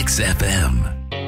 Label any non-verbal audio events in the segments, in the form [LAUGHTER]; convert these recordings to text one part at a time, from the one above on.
XFM.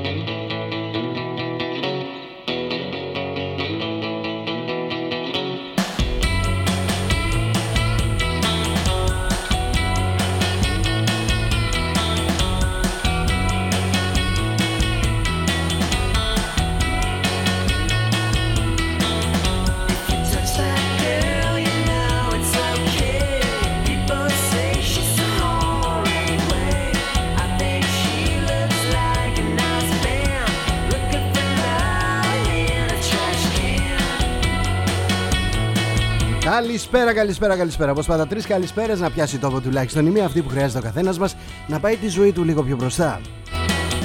Καλησπέρα, καλησπέρα, καλησπέρα. Όπως πάντα, τρεις καλησπέρες να πιάσει τόπο τουλάχιστον η μία αυτή που χρειάζεται ο καθένας μας να πάει τη ζωή του λίγο πιο μπροστά.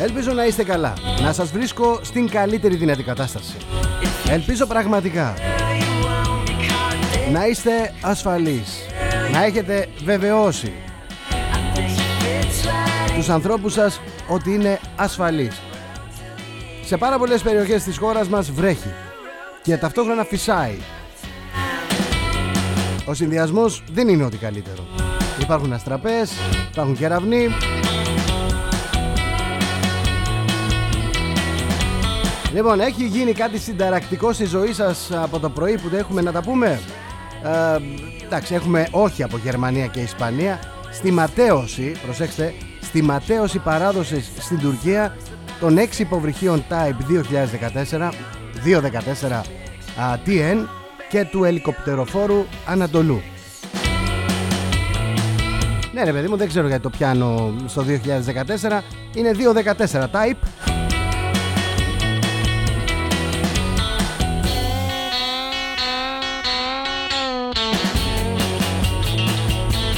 Ελπίζω να είστε καλά, να σας βρίσκω στην καλύτερη δυνατή κατάσταση. Ελπίζω πραγματικά να είστε ασφαλείς, να έχετε βεβαιώσει τους ανθρώπους σας ότι είναι ασφαλείς. Σε πάρα πολλές περιοχές της χώρας μας βρέχει και ταυτόχρονα φυσάει ο συνδυασμός δεν είναι ό,τι καλύτερο. Υπάρχουν αστραπές, υπάρχουν κεραυνοί. Λοιπόν, έχει γίνει κάτι συνταρακτικό στη ζωή σας από το πρωί που δεν έχουμε να τα πούμε; Ε, εντάξει, έχουμε όχι από Γερμανία και Ισπανία. Στη ματέωση, προσέξτε, στη ματέωση παράδοσης στην Τουρκία των 6 υποβρυχίων Type 2014, 214 TN και του ελικοπτεροφόρου Ανατολού. Ναι ρε παιδί μου δεν ξέρω γιατί το πιάνω στο 2014 Είναι 214 type.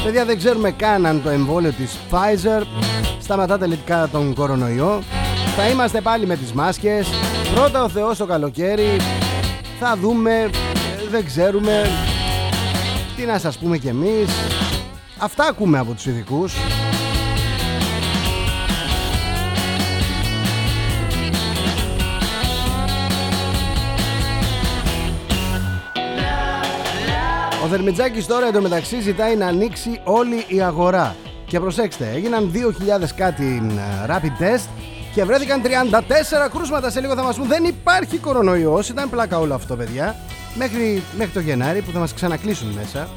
Παιδιά δεν ξέρουμε καν αν το εμβόλιο της Pfizer. Σταματά τελικά τον κορονοϊό. Θα είμαστε πάλι με τις μάσκες. Πρώτα ο Θεός το καλοκαίρι. Θα δούμε δεν ξέρουμε τι να σας πούμε κι εμείς. Αυτά ακούμε από τους ειδικούς. Ο Δερμιτζάκης τώρα εντωμεταξύ ζητάει να ανοίξει όλη η αγορά. Και προσέξτε, έγιναν 2.000 κάτι ε, rapid test και βρέθηκαν 34 κρούσματα σε λίγο θα μας πούν δεν υπάρχει κορονοϊός, ήταν πλάκα όλο αυτό παιδιά. Μέχρι, μέχρι το Γενάρη που θα μας ξανακλείσουν μέσα.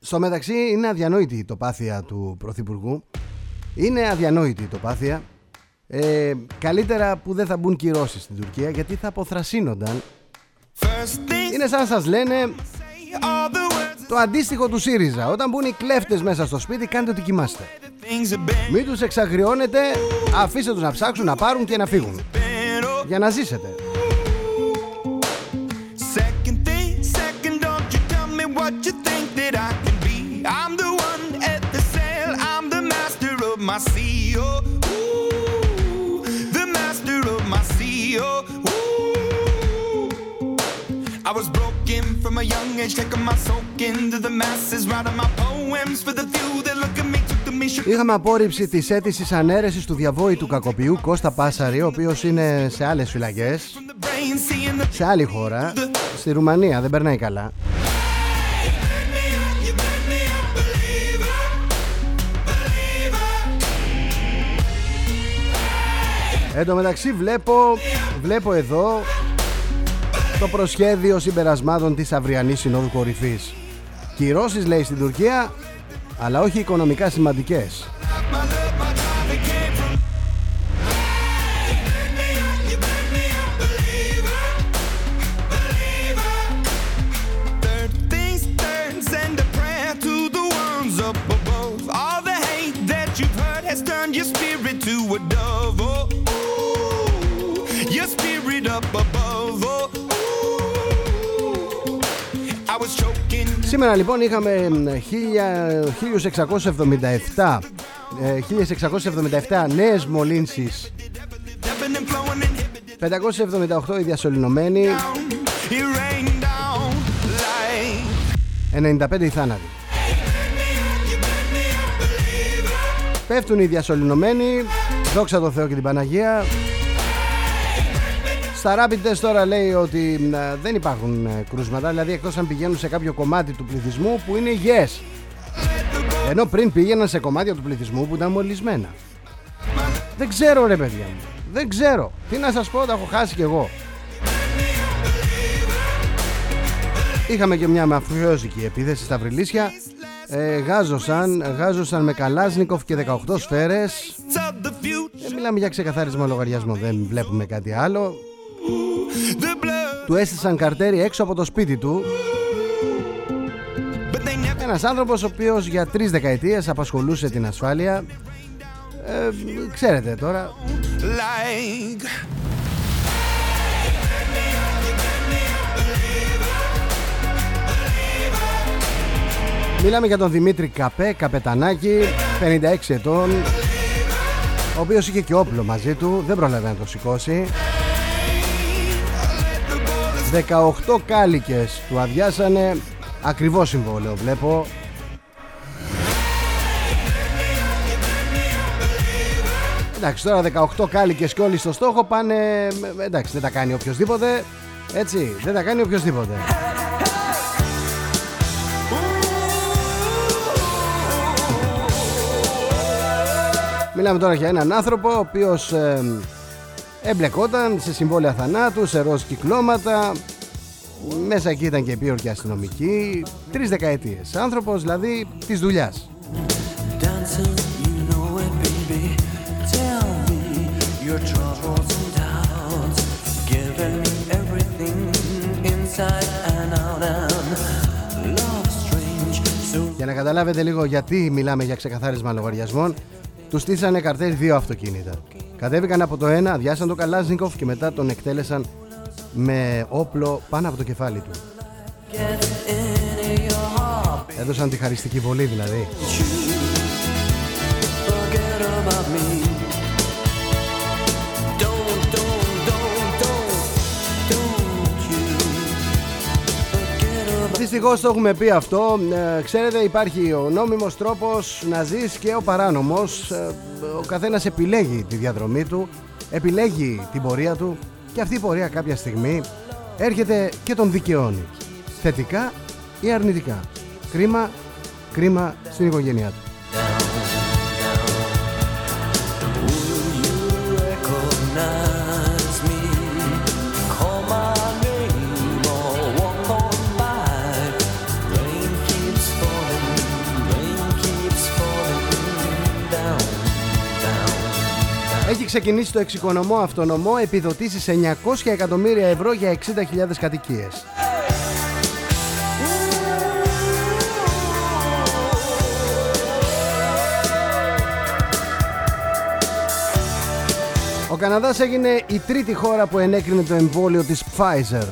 Στο μεταξύ είναι αδιανόητη η τοπάθεια του Πρωθυπουργού. Είναι αδιανόητη η τοπάθεια. Ε, Καλύτερα που δεν θα μπουν κυρώσεις στην Τουρκία Γιατί θα αποθρασύνονταν Είναι σαν να σας λένε το αντίστοιχο του ΣΥΡΙΖΑ. Όταν μπουν οι κλέφτες μέσα στο σπίτι, κάντε ό,τι κοιμάστε. Μην τους εξαγριώνετε, αφήστε τους να ψάξουν, να πάρουν και να φύγουν. Για να ζήσετε. I from a young age, taking my soak into the masses, writing my poems for the few that look at me, took to me. Είχαμε απόρριψη της αίτησης ανέρεσης του διαβόητου κακοποιού Κώστα Πάσαρη, ο οποίος είναι σε άλλες φυλακές, σε άλλη χώρα, στη Ρουμανία, δεν περνάει καλά. Εν τω μεταξύ βλέπω, βλέπω εδώ το προσχέδιο συμπερασμάτων της αυριανής Συνόδου Κορυφής. Κυρώσεις λέει στην Τουρκία, αλλά όχι οικονομικά σημαντικές. Σήμερα λοιπόν είχαμε 1677 1677 νέες μολύνσεις. 578 οι διασωληνωμένοι. 95 οι θάνατοι. Πέφτουν οι διασωληνωμένοι. Δόξα τω Θεώ και την Παναγία στα rapid test τώρα λέει ότι δεν υπάρχουν ε, κρούσματα, δηλαδή εκτός αν πηγαίνουν σε κάποιο κομμάτι του πληθυσμού που είναι υγιές. Ενώ πριν πήγαιναν σε κομμάτια του πληθυσμού που ήταν μολυσμένα. Δεν ξέρω ρε παιδιά μου. Δεν ξέρω. Τι να σας πω, τα έχω χάσει κι εγώ. Είχαμε και μια μαφιόζικη επίθεση στα Βρυλίσια ε, γάζωσαν, γάζωσαν με Καλάσνικοφ και 18 σφαίρες ε, Μιλάμε για ξεκαθάρισμα λογαριασμό Δεν βλέπουμε κάτι άλλο Του έστησαν καρτέρι έξω από το σπίτι του. Ένας άνθρωπος ο οποίος για τρεις δεκαετίες απασχολούσε την ασφάλεια. Ε, Ξέρετε τώρα. Μιλάμε για τον Δημήτρη Καπέ, καπετανάκι, 56 ετών, ο οποίος είχε και όπλο μαζί του, δεν πρόλαβε να το σηκώσει. 18 κάλικες του αδειάσανε, ακριβό συμβόλαιο βλέπω. Εντάξει τώρα 18 κάλικες και όλοι στο στόχο πάνε, εντάξει δεν τα κάνει οποιοδήποτε, έτσι δεν τα κάνει οποιοδήποτε. Μιλάμε τώρα για έναν άνθρωπο ο οποίος ε, εμπλεκόταν σε συμβόλαια θανάτου, σε ροζ κυκλώματα. Μέσα εκεί ήταν και επίορκοι αστυνομικοί. Τρεις δεκαετίες. Άνθρωπος δηλαδή της δουλειάς. Για να καταλάβετε λίγο γιατί μιλάμε για ξεκαθάρισμα λογαριασμών τους στήσανε καρτέρι δύο αυτοκίνητα. Κατέβηκαν από το ένα, αδειάσαν το Καλάζνικοφ και μετά τον εκτέλεσαν με όπλο πάνω από το κεφάλι του. Έδωσαν τη χαριστική βολή δηλαδή. Δυστυχώς το έχουμε πει αυτό. Ε, ξέρετε, υπάρχει ο νόμιμος τρόπος να ζεις και ο παράνομος. Ε, ο καθένας επιλέγει τη διαδρομή του, επιλέγει την πορεία του και αυτή η πορεία κάποια στιγμή έρχεται και τον δικαιώνει. Θετικά ή αρνητικά. Κρίμα, κρίμα στην οικογένειά του. Ξεκινήσει το εξοικονομώ αυτονομό επιδοτήσεις σε 900 εκατομμύρια ευρώ για 60.000 κατοικίες. Ο Καναδάς έγινε η τρίτη χώρα που ενέκρινε το εμβόλιο της Pfizer.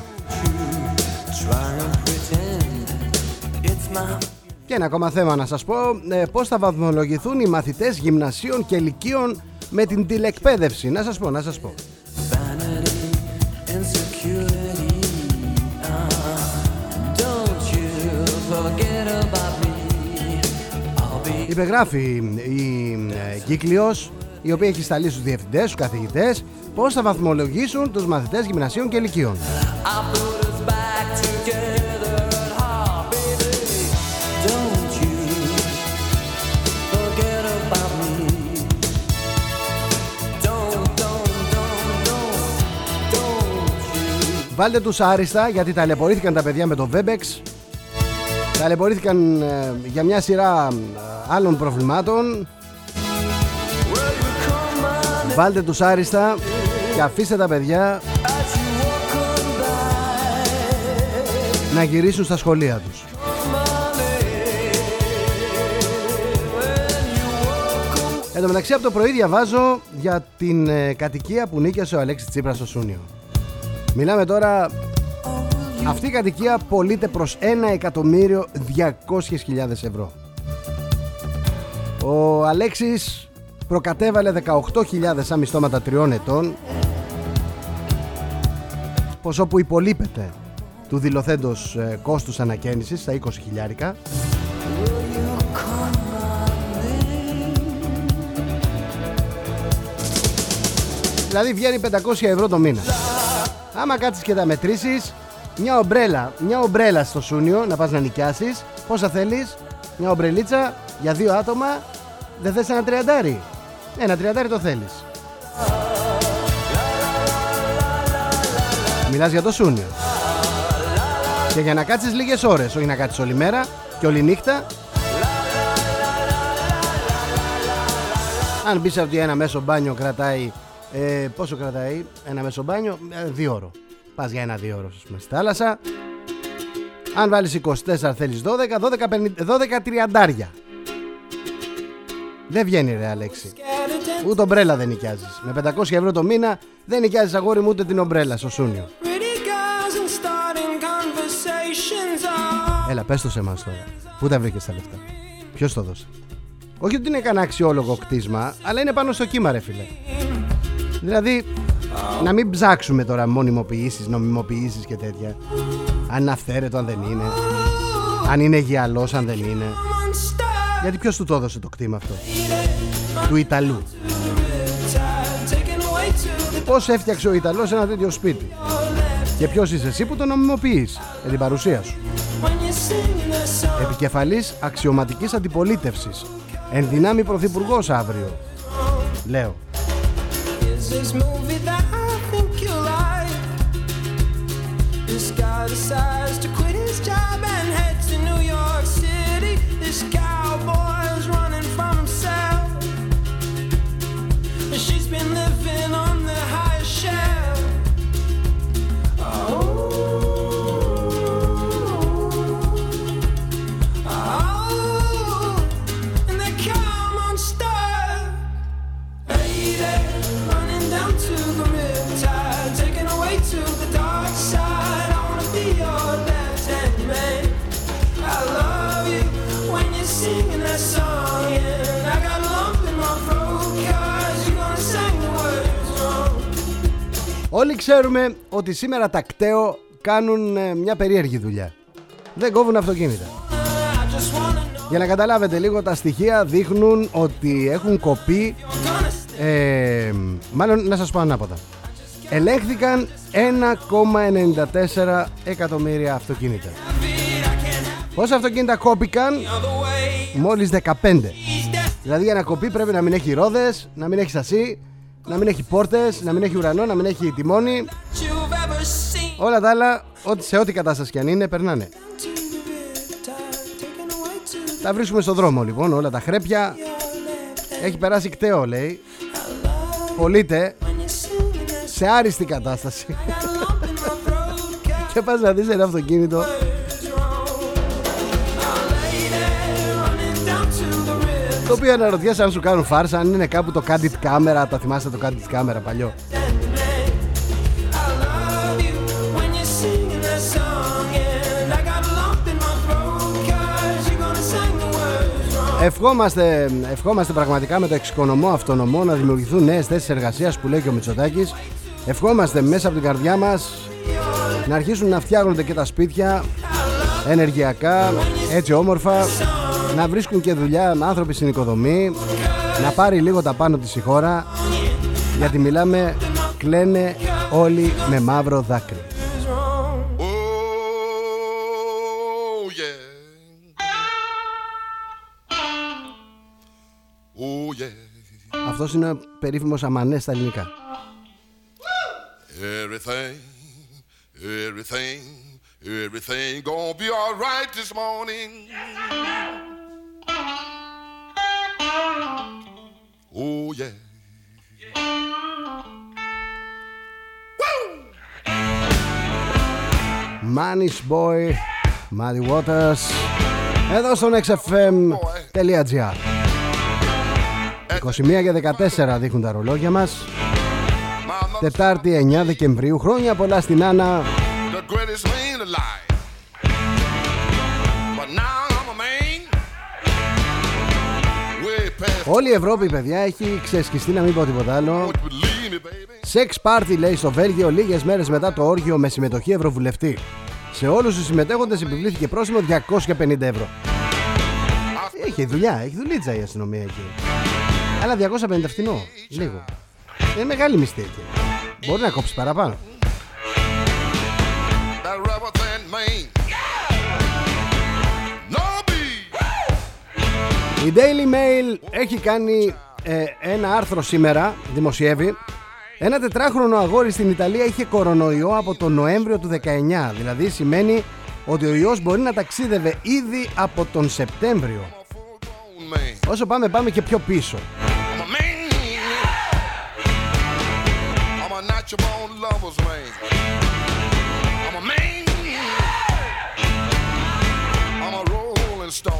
Και ένα ακόμα θέμα να σας πω, ε, πώς θα βαθμολογηθούν οι μαθητές γυμνασίων και λυκείων με την τηλεκπαίδευση. Να σας πω, να σας πω. Υπεγράφει η ε, Κύκλιος η οποία έχει σταλεί στους διευθυντές, στους καθηγητές πώς θα βαθμολογήσουν τους μαθητές γυμνασίων και λυκείων. Βάλτε τους άριστα γιατί ταλαιπωρήθηκαν τα παιδιά με το Webex Ταλαιπωρήθηκαν ε, για μια σειρά ε, άλλων προβλημάτων Βάλτε τους άριστα και αφήστε τα παιδιά να γυρίσουν στα σχολεία τους. Εν τω μεταξύ από το πρωί διαβάζω για την ε, κατοικία που νίκιασε ο Αλέξης Τσίπρας στο Σούνιο. Μιλάμε τώρα. Αυτή η κατοικία πωλείται προς 1.200.000 ευρώ. Ο Αλέξης προκατέβαλε 18.000 σαν μισθώματα τριών ετών. Ποσό που υπολείπεται του δηλωθέντος ε, κόστους ανακαίνησης στα 20 χιλιάρικα. Δηλαδή βγαίνει 500 ευρώ το μήνα Άμα κάτσεις και τα μετρήσεις Μια ομπρέλα Μια ομπρέλα στο Σούνιο να πας να νοικιάσεις Πόσα θέλεις Μια ομπρελίτσα για δύο άτομα Δεν θες ένα τριαντάρι. Ένα τριαντάρι το θέλεις. Μιλάς για το Σούνιο. Και για να κάτσεις λίγες ώρες Όχι να κάτσεις όλη μέρα και όλη νύχτα. Αν πεις ότι ένα μέσο μπάνιο κρατάει ε, Πόσο κρατάει ένα μέσο μπάνιο ε, Δύο ώρο. Πας για ένα δύο ώρο πούμε, στη θάλασσα. Αν βάλεις 24 θέλεις 12 12, 12 τριαντάρια. Δεν βγαίνει ρε Αλέξη. Ούτε ομπρέλα δεν νοικιάζεις. Με 500 ευρώ το μήνα δεν νοικιάζεις αγόρι μου ούτε την ομπρέλα στο Σούνιο. Έλα πες το σε εμάς τώρα. Πού τα βρήκες τα λεφτά; Ποιος το δώσε; Όχι ότι είναι κανένα αξιόλογο κτίσμα, αλλά είναι πάνω στο κύμα, ρε φίλε. Δηλαδή, να μην ψάξουμε τώρα μονιμοποιήσεις, νομιμοποιήσεις και τέτοια. Αν είναι αυθαίρετο, αν δεν είναι. Αν είναι γυαλός, αν δεν είναι. Γιατί ποιος του το έδωσε το κτήμα αυτό; Του Ιταλού. Πώς έφτιαξε ο Ιταλός ένα τέτοιο σπίτι; Και ποιος είσαι εσύ που το νομιμοποιείς με την παρουσία σου; Επικεφαλής αξιωματικής αντιπολίτευσης Ενδυνάμει πρωθυπουργός αύριο Λέω This movie that I think you like. This guy decides to quit his job and head Όλοι ξέρουμε ότι σήμερα τα κταίο κάνουν ε, μια περίεργη δουλειά. Δεν κόβουν αυτοκίνητα. Για να καταλάβετε λίγο τα στοιχεία δείχνουν ότι έχουν κοπεί ε, Μάλλον να σας πω ανάποδα Ελέγχθηκαν 1,94 εκατομμύρια αυτοκίνητα Πόσα αυτοκίνητα κόπηκαν; Μόλις 15 Δηλαδή για να κοπεί πρέπει να μην έχει ρόδες Να μην έχει σασί Να μην έχει πόρτες Να μην έχει ουρανό Να μην έχει τιμόνι. Όλα τα άλλα σε ό,τι κατάσταση και αν είναι περνάνε. Τα βρίσκουμε στο δρόμο λοιπόν όλα τα χρέπια. Έχει περάσει κταίο λέει. Πωλείται. Σε άριστη κατάσταση. [LAUGHS] Και πας να δεις ένα αυτοκίνητο οποίο αναρωτιέσαι αν σου κάνουν φάρσα Αν είναι κάπου το candid camera Τα θυμάστε το candid camera παλιό; Ευχόμαστε, ευχόμαστε πραγματικά με το εξοικονομώ αυτονομό να δημιουργηθούν νέες θέσεις εργασίας που λέει και ο Μητσοτάκης. Ευχόμαστε μέσα από την καρδιά μας να αρχίσουν να φτιάχνονται και τα σπίτια ενεργειακά, έτσι όμορφα, να βρίσκουν και δουλειά άνθρωποι στην οικοδομή, να πάρει λίγο τα πάνω της η χώρα, γιατί μιλάμε, κλαίνε όλοι με μαύρο δάκρυ. Αυτός είναι ο περίφημος αμανές στα ελληνικά. Everything, everything, everything gonna be alright this morning. Oh yeah. Manish Boy, Muddy Waters, εδώ στο nextfm.gr 21 και 14 δείχνουν τα ρολόγια μας. Τετάρτη 9 Δεκεμβρίου Χρόνια πολλά στην Άννα Όλη η Ευρώπη παιδιά έχει ξεσκιστεί να μην πω τίποτα άλλο Σεξ πάρτι λέει στο Βέλγιο λίγες μέρες μετά το όργιο με συμμετοχή ευρωβουλευτή Σε όλους τους συμμετέχοντες επιβλήθηκε πρόσημο 250 ευρώ Έχει δουλειά, έχει δουλίτσα η αστυνομία εκεί αλλά 250 φτηνό. Λίγο. Είναι μεγάλη μισθή εκεί. Μπορεί να κόψεις παραπάνω. Η Daily Mail έχει κάνει ε, ένα άρθρο σήμερα, δημοσιεύει. Ένα τετράχρονο αγόρι στην Ιταλία είχε κορονοϊό από τον Νοέμβριο του 19. Δηλαδή σημαίνει ότι ο ιός μπορεί να ταξίδευε ήδη από τον Σεπτέμβριο. Όσο πάμε πάμε και πιο πίσω.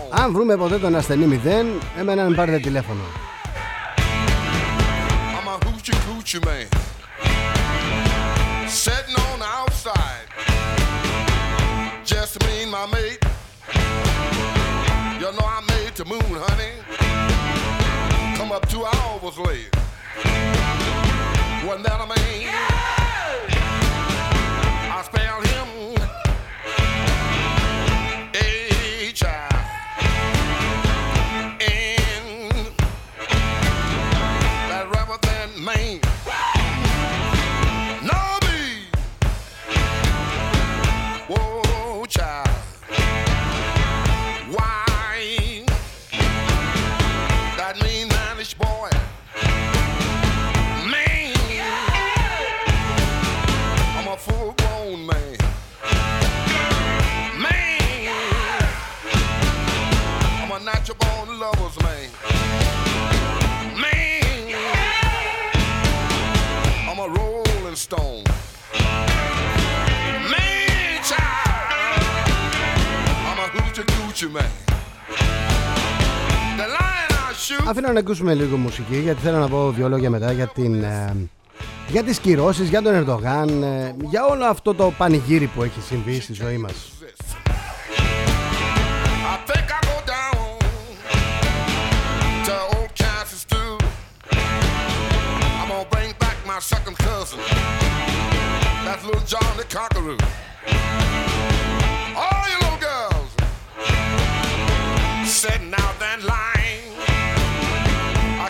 Αν βρούμε ποτέ τον ασθενή μηδέν, εμένα να πάρετε τηλέφωνο. Sitting on the outside, the moon, honey. Come up two hours late. Wasn't that a man? Αφήνω να ακούσουμε λίγο μουσική γιατί θέλω να πω δύο λόγια μετά για, την, ε, για τις κυρώσεις, για τον Ερντογάν, ε, για όλο αυτό το πανηγύρι που έχει συμβεί στη ζωή μας.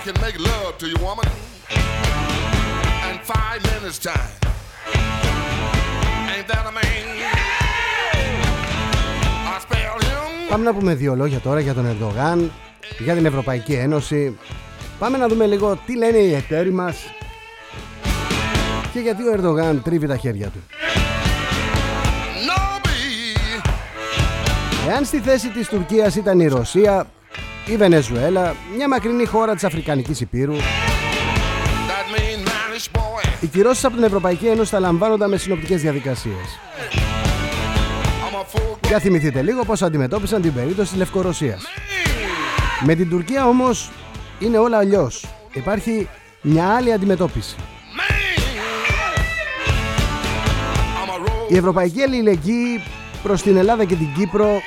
Can make love to your woman in five minutes time. Ain't that a man? I spell him. Πάμε να πούμε δύο λόγια τώρα για τον Ερντογάν, για την Ευρωπαϊκή Ένωση. Πάμε να δούμε λίγο τι λένε οι εταίροι μας και γιατί ο Ερντογάν τρίβει τα χέρια του. Εάν στη θέση της Τουρκίας ήταν η Ρωσία, η Βενεζουέλα, μια μακρινή χώρα της Αφρικανικής Υπήρου. Οι κυρώσεις από την Ευρωπαϊκή Ένωση θα λαμβάνονταν με συνοπτικές διαδικασίες. Για θυμηθείτε λίγο πώς αντιμετώπισαν την περίπτωση της Λευκορωσίας. Με την Τουρκία όμως είναι όλα αλλιώς. Υπάρχει μια άλλη αντιμετώπιση. Η Ευρωπαϊκή Αλληλεγγύη προς την Ελλάδα και την Κύπρο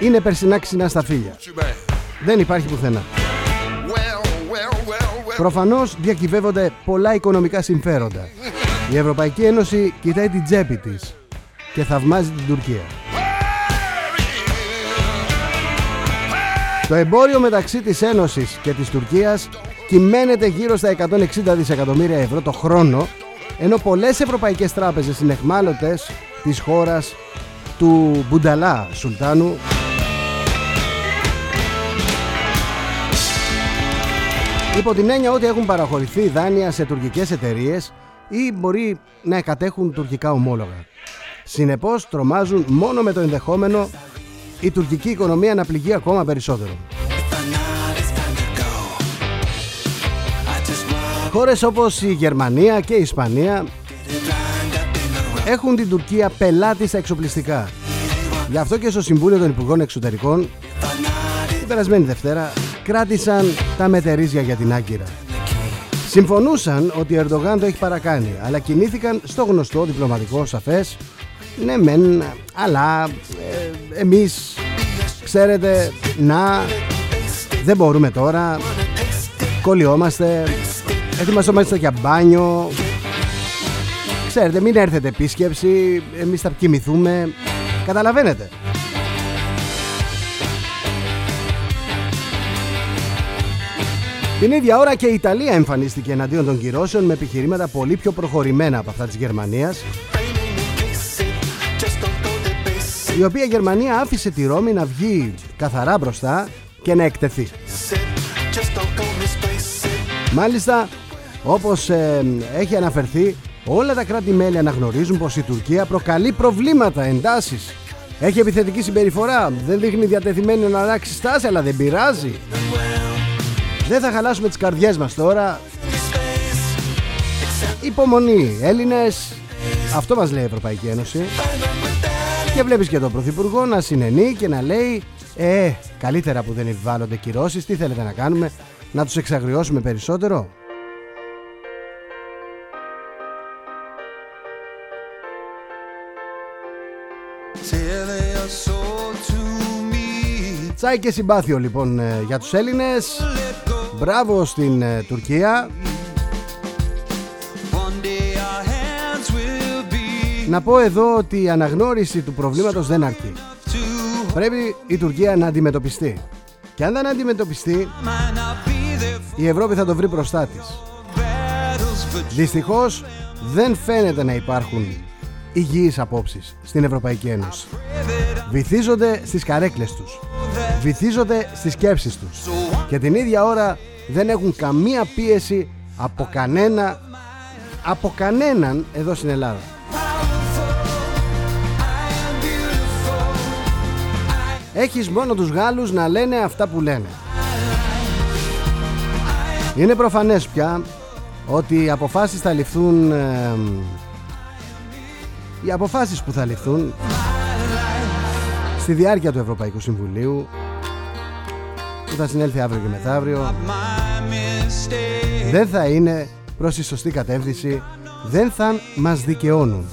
είναι περσινά ξινά στα φίλια. Δεν υπάρχει πουθενά. Προφανώς διακυβεύονται πολλά οικονομικά συμφέροντα. Η Ευρωπαϊκή Ένωση κοιτάει την τσέπη της και θαυμάζει την Τουρκία. Το εμπόριο μεταξύ της Ένωσης και της Τουρκίας κυμαίνεται γύρω στα 160 δισεκατομμύρια ευρώ το χρόνο ενώ πολλές ευρωπαϊκές τράπεζες είναι εχμάλωτες της χώρας του Μπουνταλά Σουλτάνου Υπό την έννοια ότι έχουν παραχωρηθεί δάνεια σε τουρκικές εταιρείες ή μπορεί να κατέχουν τουρκικά ομόλογα. Συνεπώς τρομάζουν μόνο με το ενδεχόμενο η τουρκική οικονομία να πληγεί ακόμα περισσότερο. Χώρες όπως η Γερμανία και η Ισπανία έχουν την Τουρκία πελάτη στα εξοπλιστικά. Γι' αυτό και στο Συμβούλιο των Υπουργών Εξωτερικών την περασμένη Δευτέρα κράτησαν τα μετερίζια για την Άγκυρα. Συμφωνούσαν ότι ο Ερντογάν το έχει παρακάνει, αλλά κινήθηκαν στο γνωστό διπλωματικό σαφές ναι μεν, αλλά ε, εμείς ξέρετε να δεν μπορούμε τώρα κολλιόμαστε ετοιμαζόμαστε για μπάνιο ξέρετε μην έρθετε επίσκεψη εμείς θα κοιμηθούμε καταλαβαίνετε Την ίδια ώρα και η Ιταλία εμφανίστηκε εναντίον των κυρώσεων με επιχειρήματα πολύ πιο προχωρημένα από αυτά της Γερμανίας. η οποία Γερμανία άφησε τη Ρώμη να βγει καθαρά μπροστά και να εκτεθεί. Μάλιστα, όπως ε, έχει αναφερθεί, όλα τα κράτη-μέλη αναγνωρίζουν πως η Τουρκία προκαλεί προβλήματα, εντάσεις. Έχει επιθετική συμπεριφορά, δεν δείχνει διατεθειμένη να αλλάξει στάση, αλλά δεν πειράζει. Δεν θα χαλάσουμε τις καρδιές μας τώρα. Υπομονή, Έλληνες, αυτό μας λέει η Ευρωπαϊκή Ένωση. Και βλέπεις και τον Πρωθυπουργό να συνενεί και να λέει «Ε, καλύτερα που δεν επιβάλλονται κυρώσεις, τι θέλετε να κάνουμε, να τους εξαγριώσουμε περισσότερο». Τσάι και συμπάθειο λοιπόν ε, για τους Έλληνες. Μπράβο στην ε, Τουρκία. Να πω εδώ ότι η αναγνώριση του προβλήματος δεν αρκεί. Πρέπει η Τουρκία να αντιμετωπιστεί. Και αν δεν αντιμετωπιστεί Η Ευρώπη θα το βρει μπροστά της. Δυστυχώς δεν φαίνεται να υπάρχουν υγιείς απόψεις στην Ευρωπαϊκή Ένωση. Βυθίζονται στις καρέκλες τους Βυθίζονται στις σκέψεις τους. Και την ίδια ώρα δεν έχουν καμία πίεση από κανένα από κανέναν εδώ στην Ελλάδα. Έχεις μόνο τους Γάλλους να λένε αυτά που λένε. Είναι προφανές πια ότι οι αποφάσεις θα ληφθούν οι αποφάσεις που θα ληφθούν στη διάρκεια του Ευρωπαϊκού Συμβουλίου που θα συνέλθει αύριο και μεθαύριο. Δεν θα είναι προς τη σωστή κατεύθυνση. Δεν θα μας δικαιώνουν.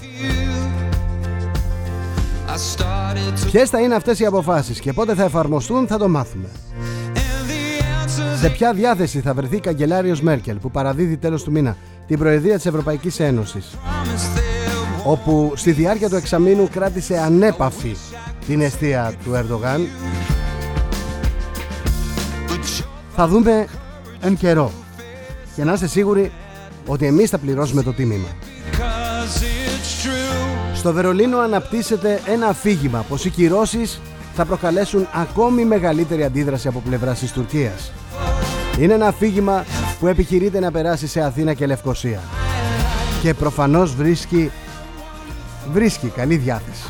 Ποιες θα είναι αυτές οι αποφάσεις και πότε θα εφαρμοστούν θα το μάθουμε. Σε ποια διάθεση θα βρεθεί η καγκελάριος Μέρκελ που παραδίδει τέλος του μήνα την Προεδρία της Ευρωπαϊκής Ένωσης όπου στη διάρκεια του εξαμήνου κράτησε ανέπαφη την αιστεία του Ερντογάν θα δούμε εν καιρό και να είστε σίγουροι ότι εμείς θα πληρώσουμε το τίμημα στο Βερολίνο αναπτύσσεται ένα αφήγημα πως οι κυρώσεις θα προκαλέσουν ακόμη μεγαλύτερη αντίδραση από πλευράς της Τουρκίας. Είναι ένα αφήγημα που επιχειρείται να περάσει σε Αθήνα και Λευκοσία. Και προφανώς βρίσκει, βρίσκει καλή διάθεση.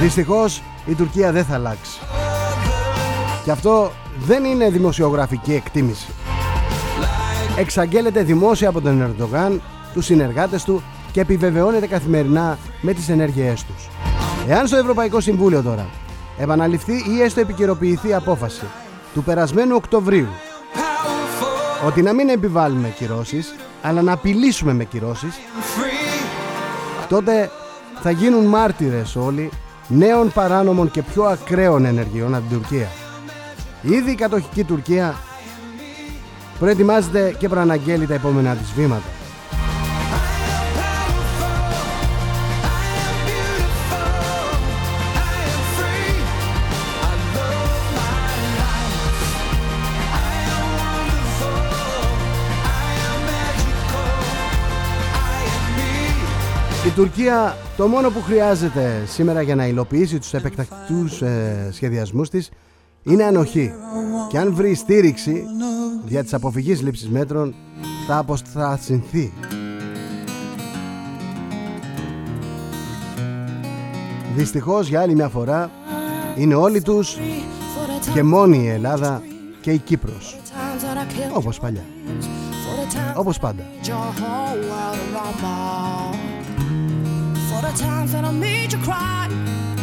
Δυστυχώς η Τουρκία δεν θα αλλάξει. Και αυτό δεν είναι δημοσιογραφική εκτίμηση εξαγγέλλεται δημόσια από τον Ερντογάν, τους συνεργάτες του και επιβεβαιώνεται καθημερινά με τις ενέργειές τους. Εάν στο Ευρωπαϊκό Συμβούλιο τώρα επαναληφθεί ή έστω επικαιροποιηθεί η απόφαση του περασμένου Οκτωβρίου ότι να μην επιβάλλουμε κυρώσεις αλλά να απειλήσουμε με κυρώσεις τότε θα γίνουν μάρτυρες όλοι νέων παράνομων και πιο ακραίων ενεργειών από την Τουρκία. Ήδη η κατοχική Τουρκία προετοιμάζεται και προαναγγέλει τα επόμενα της βήματα. Τουρκία το μόνο που χρειάζεται σήμερα για να υλοποιήσει τους επεκτακτούς ε, σχεδιασμούς της είναι ανοχή. Και αν βρει στήριξη δια της αποφυγής λήψης μέτρων θα αποσταθυνθεί. Δυστυχώς για άλλη μια φορά είναι όλοι τους και μόνη η Ελλάδα και η Κύπρος. Όπως παλιά. Όπως πάντα. For the times that I made you cry.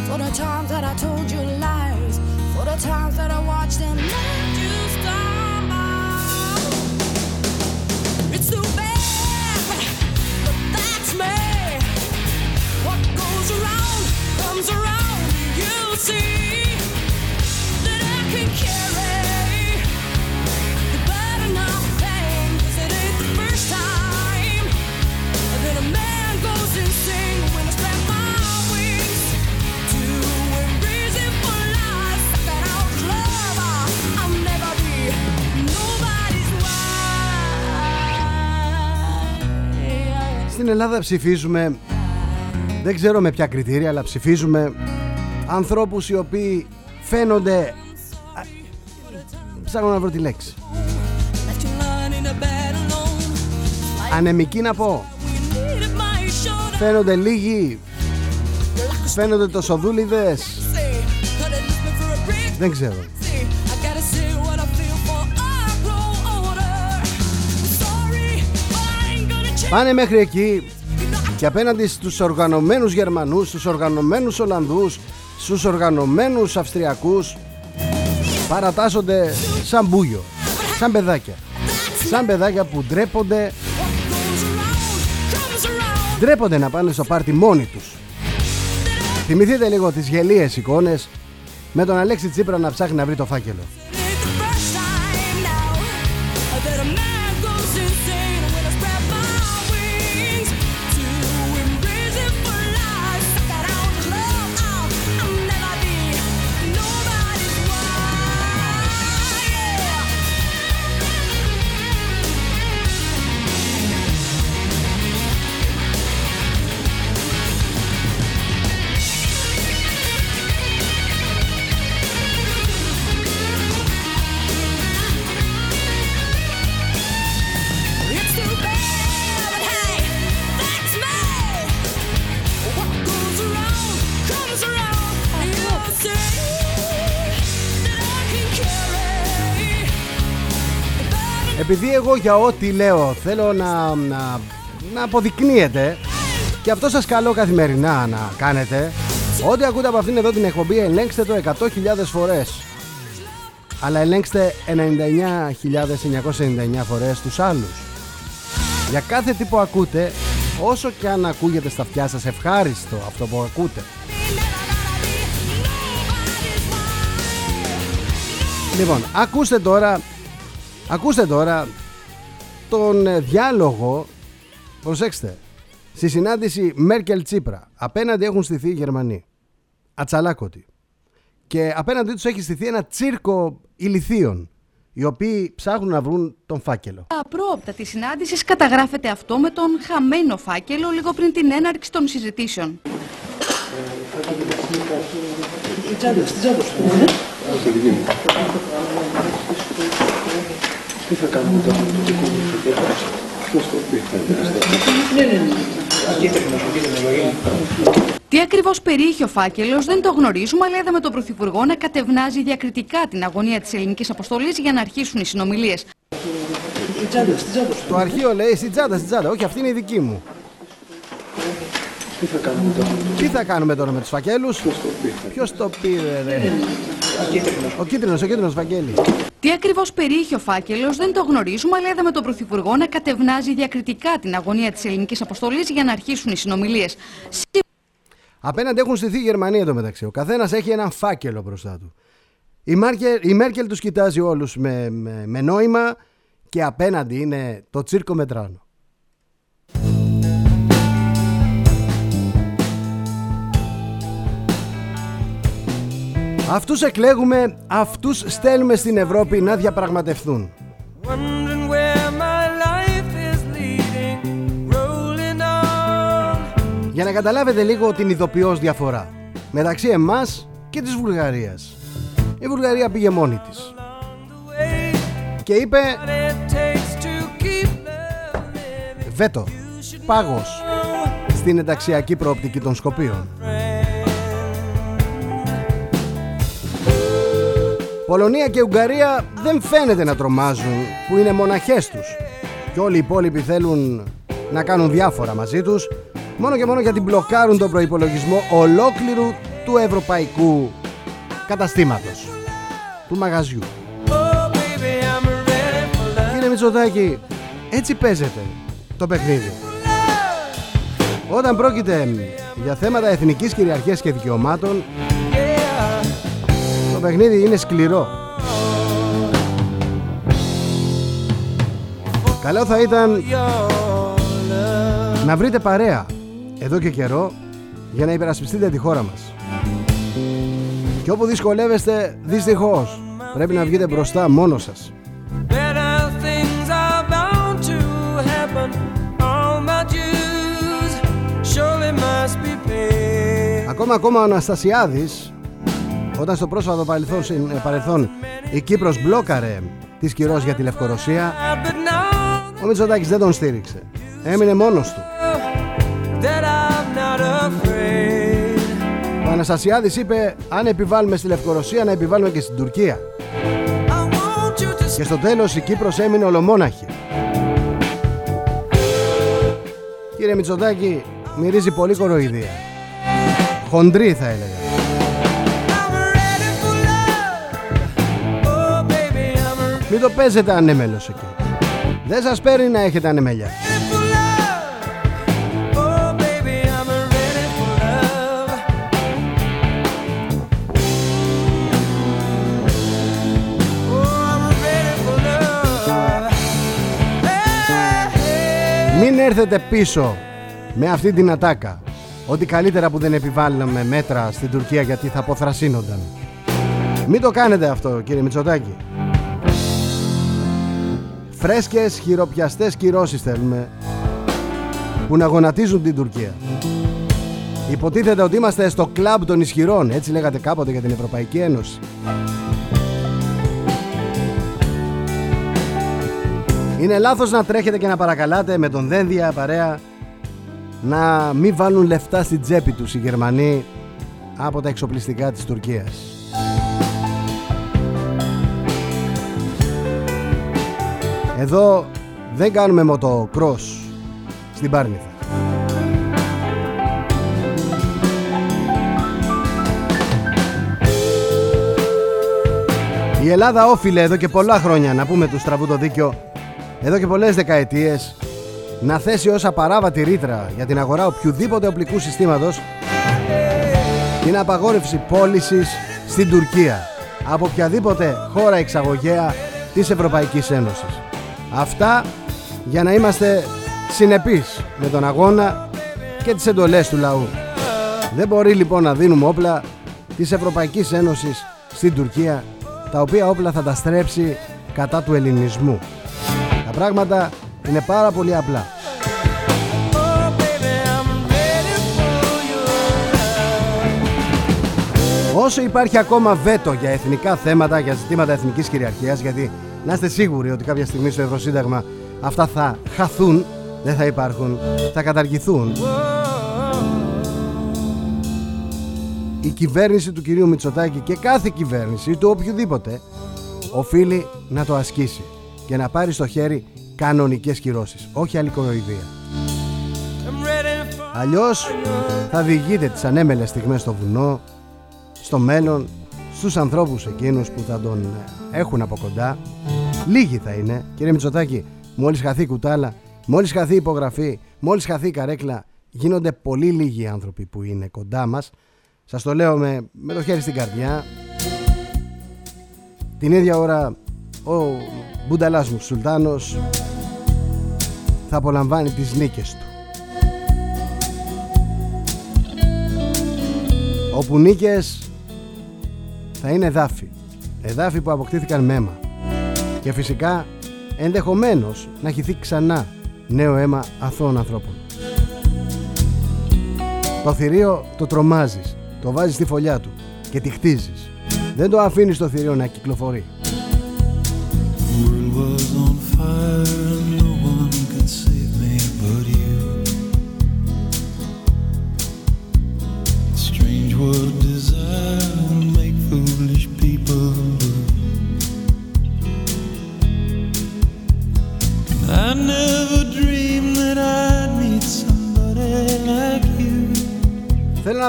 For the times that I told you lies. For the times that I watched and let you stumble. It's too bad, but that's me. What goes around comes around. You'll see that I can carry Στην Ελλάδα ψηφίζουμε δεν ξέρω με ποια κριτήρια αλλά ψηφίζουμε ανθρώπους οι οποίοι φαίνονται ψάχνω να βρω τη λέξη. Ανεμική να πω. Φαίνονται λίγοι φαίνονται τοσοδούλιδες. Δεν ξέρω Πάνε μέχρι εκεί και απέναντι στους οργανωμένους Γερμανούς, στους οργανωμένους Ολλανδούς, στους οργανωμένους Αυστριακούς παρατάσσονται σαν μπούγιο, σαν παιδάκια. Σαν παιδάκια που ντρέπονται ντρέπονται να πάνε στο πάρτι μόνοι τους. Θυμηθείτε λίγο τις γελίες εικόνες με τον Αλέξη Τσίπρα να ψάχνει να βρει το φάκελο. Επειδή εγώ για ό,τι λέω θέλω να, να, να αποδεικνύεται. Και αυτό σας καλώ καθημερινά να κάνετε. Ό,τι ακούτε από αυτήν εδώ την εκπομπή ελέγξτε το 100.000 φορές. Αλλά ελέγξτε 99.999 φορές τους άλλους. Για κάθε τι που ακούτε όσο και αν ακούγεται στα αυτιά σας ευχάριστο αυτό που ακούτε. Λοιπόν, ακούστε τώρα Ακούστε τώρα τον ε, διάλογο, προσέξτε, στη συνάντηση Μέρκελ-Τσίπρα. Απέναντι έχουν στηθεί οι Γερμανοί, ατσαλάκωτοι. Και απέναντί τους έχει στηθεί ένα τσίρκο ηλιθίων, οι οποίοι ψάχνουν να βρουν τον φάκελο. Απρόοπτα της συνάντησης καταγράφεται αυτό με τον χαμένο φάκελο λίγο πριν την έναρξη των συζητήσεων. Τι θα κάνουμε τώρα με το δικό Ποιος το πει. Ναι, ναι, ναι. Τι ακριβώς περιείχε ο φάκελος δεν το γνωρίζουμε, αλλά είδαμε τον Πρωθυπουργό να κατευνάζει διακριτικά την αγωνία της ελληνικής αποστολής για να αρχίσουν οι συνομιλίες. Το αρχείο λέει στην τσάντα, στην τσάντα. Όχι, αυτή είναι η δική μου. Τι θα κάνουμε τώρα. Τι θα κάνουμε τώρα με τους φακέλους; Ποιος το πήρε, ρε; Ο κίτρινος, ο κίτρινος Βαγγέλη. Τι ακριβώς περιείχε ο φάκελος δεν το γνωρίζουμε, αλλά είδαμε τον Πρωθυπουργό να κατευνάζει διακριτικά την αγωνία της ελληνικής αποστολής για να αρχίσουν οι συνομιλίες. Απέναντι έχουν στηθεί οι Γερμανοί εδώ μεταξύ. Ο καθένας έχει έναν φάκελο μπροστά του. Η, Μάρκελ, η Μέρκελ τους κοιτάζει όλους με, με, με νόημα και απέναντι είναι το τσίρκο Μετράνο. Αυτούς εκλέγουμε, αυτούς στέλνουμε στην Ευρώπη να διαπραγματευτούν. Για να καταλάβετε λίγο την ειδοποιώς διαφορά μεταξύ εμάς και της Βουλγαρίας. Η Βουλγαρία πήγε μόνη της και είπε βέτο, πάγος στην ενταξιακή προοπτική των Σκοπίων. Πολωνία και Ουγγαρία δεν φαίνεται να τρομάζουν που είναι μοναχές τους. Και όλοι οι υπόλοιποι θέλουν να κάνουν διάφορα μαζί τους μόνο και μόνο γιατί μπλοκάρουν τον προϋπολογισμό ολόκληρου του ευρωπαϊκού καταστήματος του μαγαζιού. Κύριε Μητσοτάκη έτσι παίζεται το παιχνίδι. Όταν πρόκειται για θέματα εθνικής κυριαρχίας και δικαιωμάτων παιχνίδι είναι σκληρό. Καλό θα ήταν να βρείτε παρέα εδώ και καιρό για να υπερασπιστείτε τη χώρα μας. Και όπου δυσκολεύεστε, δυστυχώς, πρέπει να βγείτε μπροστά μόνος σας. Ακόμα ακόμα ο Αναστασιάδης όταν στο πρόσφατο παρελθόν, ε, παρελθόν η Κύπρος μπλόκαρε τις κυρώσεις για τη Λευκορωσία. Ο Μητσοτάκης δεν τον στήριξε. Έμεινε μόνος του. Ο Αναστασιάδης είπε αν επιβάλλουμε στη Λευκορωσία να επιβάλλουμε και στην Τουρκία και στο τέλος η Κύπρος έμεινε ολομόναχη. Κύριε Μητσοτάκη μυρίζει πολύ κοροϊδία. Χοντρή θα έλεγα Μην το παίζετε ανέμελος εκεί Δεν σας παίρνει να έχετε ανεμέλια Μην έρθετε πίσω με αυτή την ατάκα ότι καλύτερα που δεν επιβάλλαμε μέτρα στην Τουρκία γιατί θα αποθρασύνονταν. Μην το κάνετε αυτό κύριε Μητσοτάκη. Φρέσκες χειροπιαστές κυρώσεις θέλουμε που να γονατίζουν την Τουρκία. Υποτίθεται ότι είμαστε στο κλαμπ των ισχυρών, έτσι λέγατε κάποτε για την Ευρωπαϊκή Ένωση. Είναι λάθος να τρέχετε και να παρακαλάτε με τον δένδια παρέα να μην βάλουν λεφτά στην τσέπη τους οι Γερμανοί από τα εξοπλιστικά της Τουρκίας. Εδώ δεν κάνουμε μοτοκρός στην Πάρνηθα. Η Ελλάδα όφιλε εδώ και πολλά χρόνια να πούμε του στραβού το δίκιο εδώ και πολλές δεκαετίες να θέσει ως απαράβατη ρήτρα για την αγορά οποιοδήποτε οπλικού συστήματος την απαγόρευση πώλησης στην Τουρκία από οποιαδήποτε χώρα εξαγωγέα της Ευρωπαϊκής Ένωσης. Αυτά για να είμαστε συνεπείς με τον αγώνα και τις εντολές του λαού. Δεν μπορεί λοιπόν να δίνουμε όπλα της Ευρωπαϊκής Ένωσης στην Τουρκία τα οποία όπλα θα τα στρέψει κατά του ελληνισμού. Τα πράγματα είναι πάρα πολύ απλά. Όσο υπάρχει ακόμα βέτο για εθνικά θέματα, για ζητήματα εθνικής κυριαρχίας, γιατί να είστε σίγουροι ότι κάποια στιγμή στο Ευρωσύνταγμα αυτά θα χαθούν, δεν θα υπάρχουν, θα καταργηθούν. Η κυβέρνηση του κυρίου Μητσοτάκη και κάθε κυβέρνηση του οποιοδήποτε οφείλει να το ασκήσει και να πάρει στο χέρι κανονικές κυρώσεις, όχι άλλη κοροϊδία. Αλλιώς θα διηγείτε τις ανέμελες στιγμές στο βουνό, στο μέλλον, στους ανθρώπους εκείνους που θα τον έχουν από κοντά. Λίγοι θα είναι, κύριε Μητσοτάκη, μόλις χαθεί κουτάλα, μόλις χαθεί υπογραφή, μόλις χαθεί καρέκλα, γίνονται πολύ λίγοι άνθρωποι που είναι κοντά μας. Σας το λέω με, με το χέρι στην καρδιά. Την ίδια ώρα ο Μπουνταλάς μου Σουλτάνος θα απολαμβάνει τις νίκες του. Όπου νίκες θα είναι εδάφη. Εδάφη που αποκτήθηκαν με αίμα. Και φυσικά ενδεχομένως να χυθεί ξανά νέο αίμα αθώων ανθρώπων. Το θηρίο το τρομάζεις, το βάζεις στη φωλιά του και τη χτίζεις. Δεν το αφήνεις το θηρίο να κυκλοφορεί.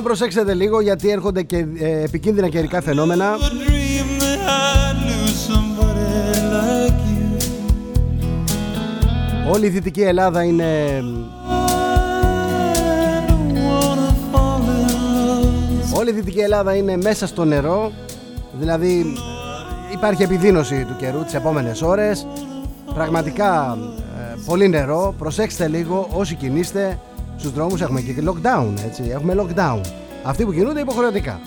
Προσέξετε λίγο γιατί έρχονται και ε, επικίνδυνα καιρικά φαινόμενα. Όλη η Δυτική Ελλάδα είναι Όλη η Δυτική Ελλάδα είναι μέσα στο νερό. Δηλαδή υπάρχει επιδείνωση του καιρού τις επόμενες ώρες. Πραγματικά ε, πολύ νερό. Προσέξτε λίγο όσοι κινείστε Στους δρόμους έχουμε και lockdown έτσι. Έχουμε lockdown. Αυτοί που κινούνται υποχρεωτικά.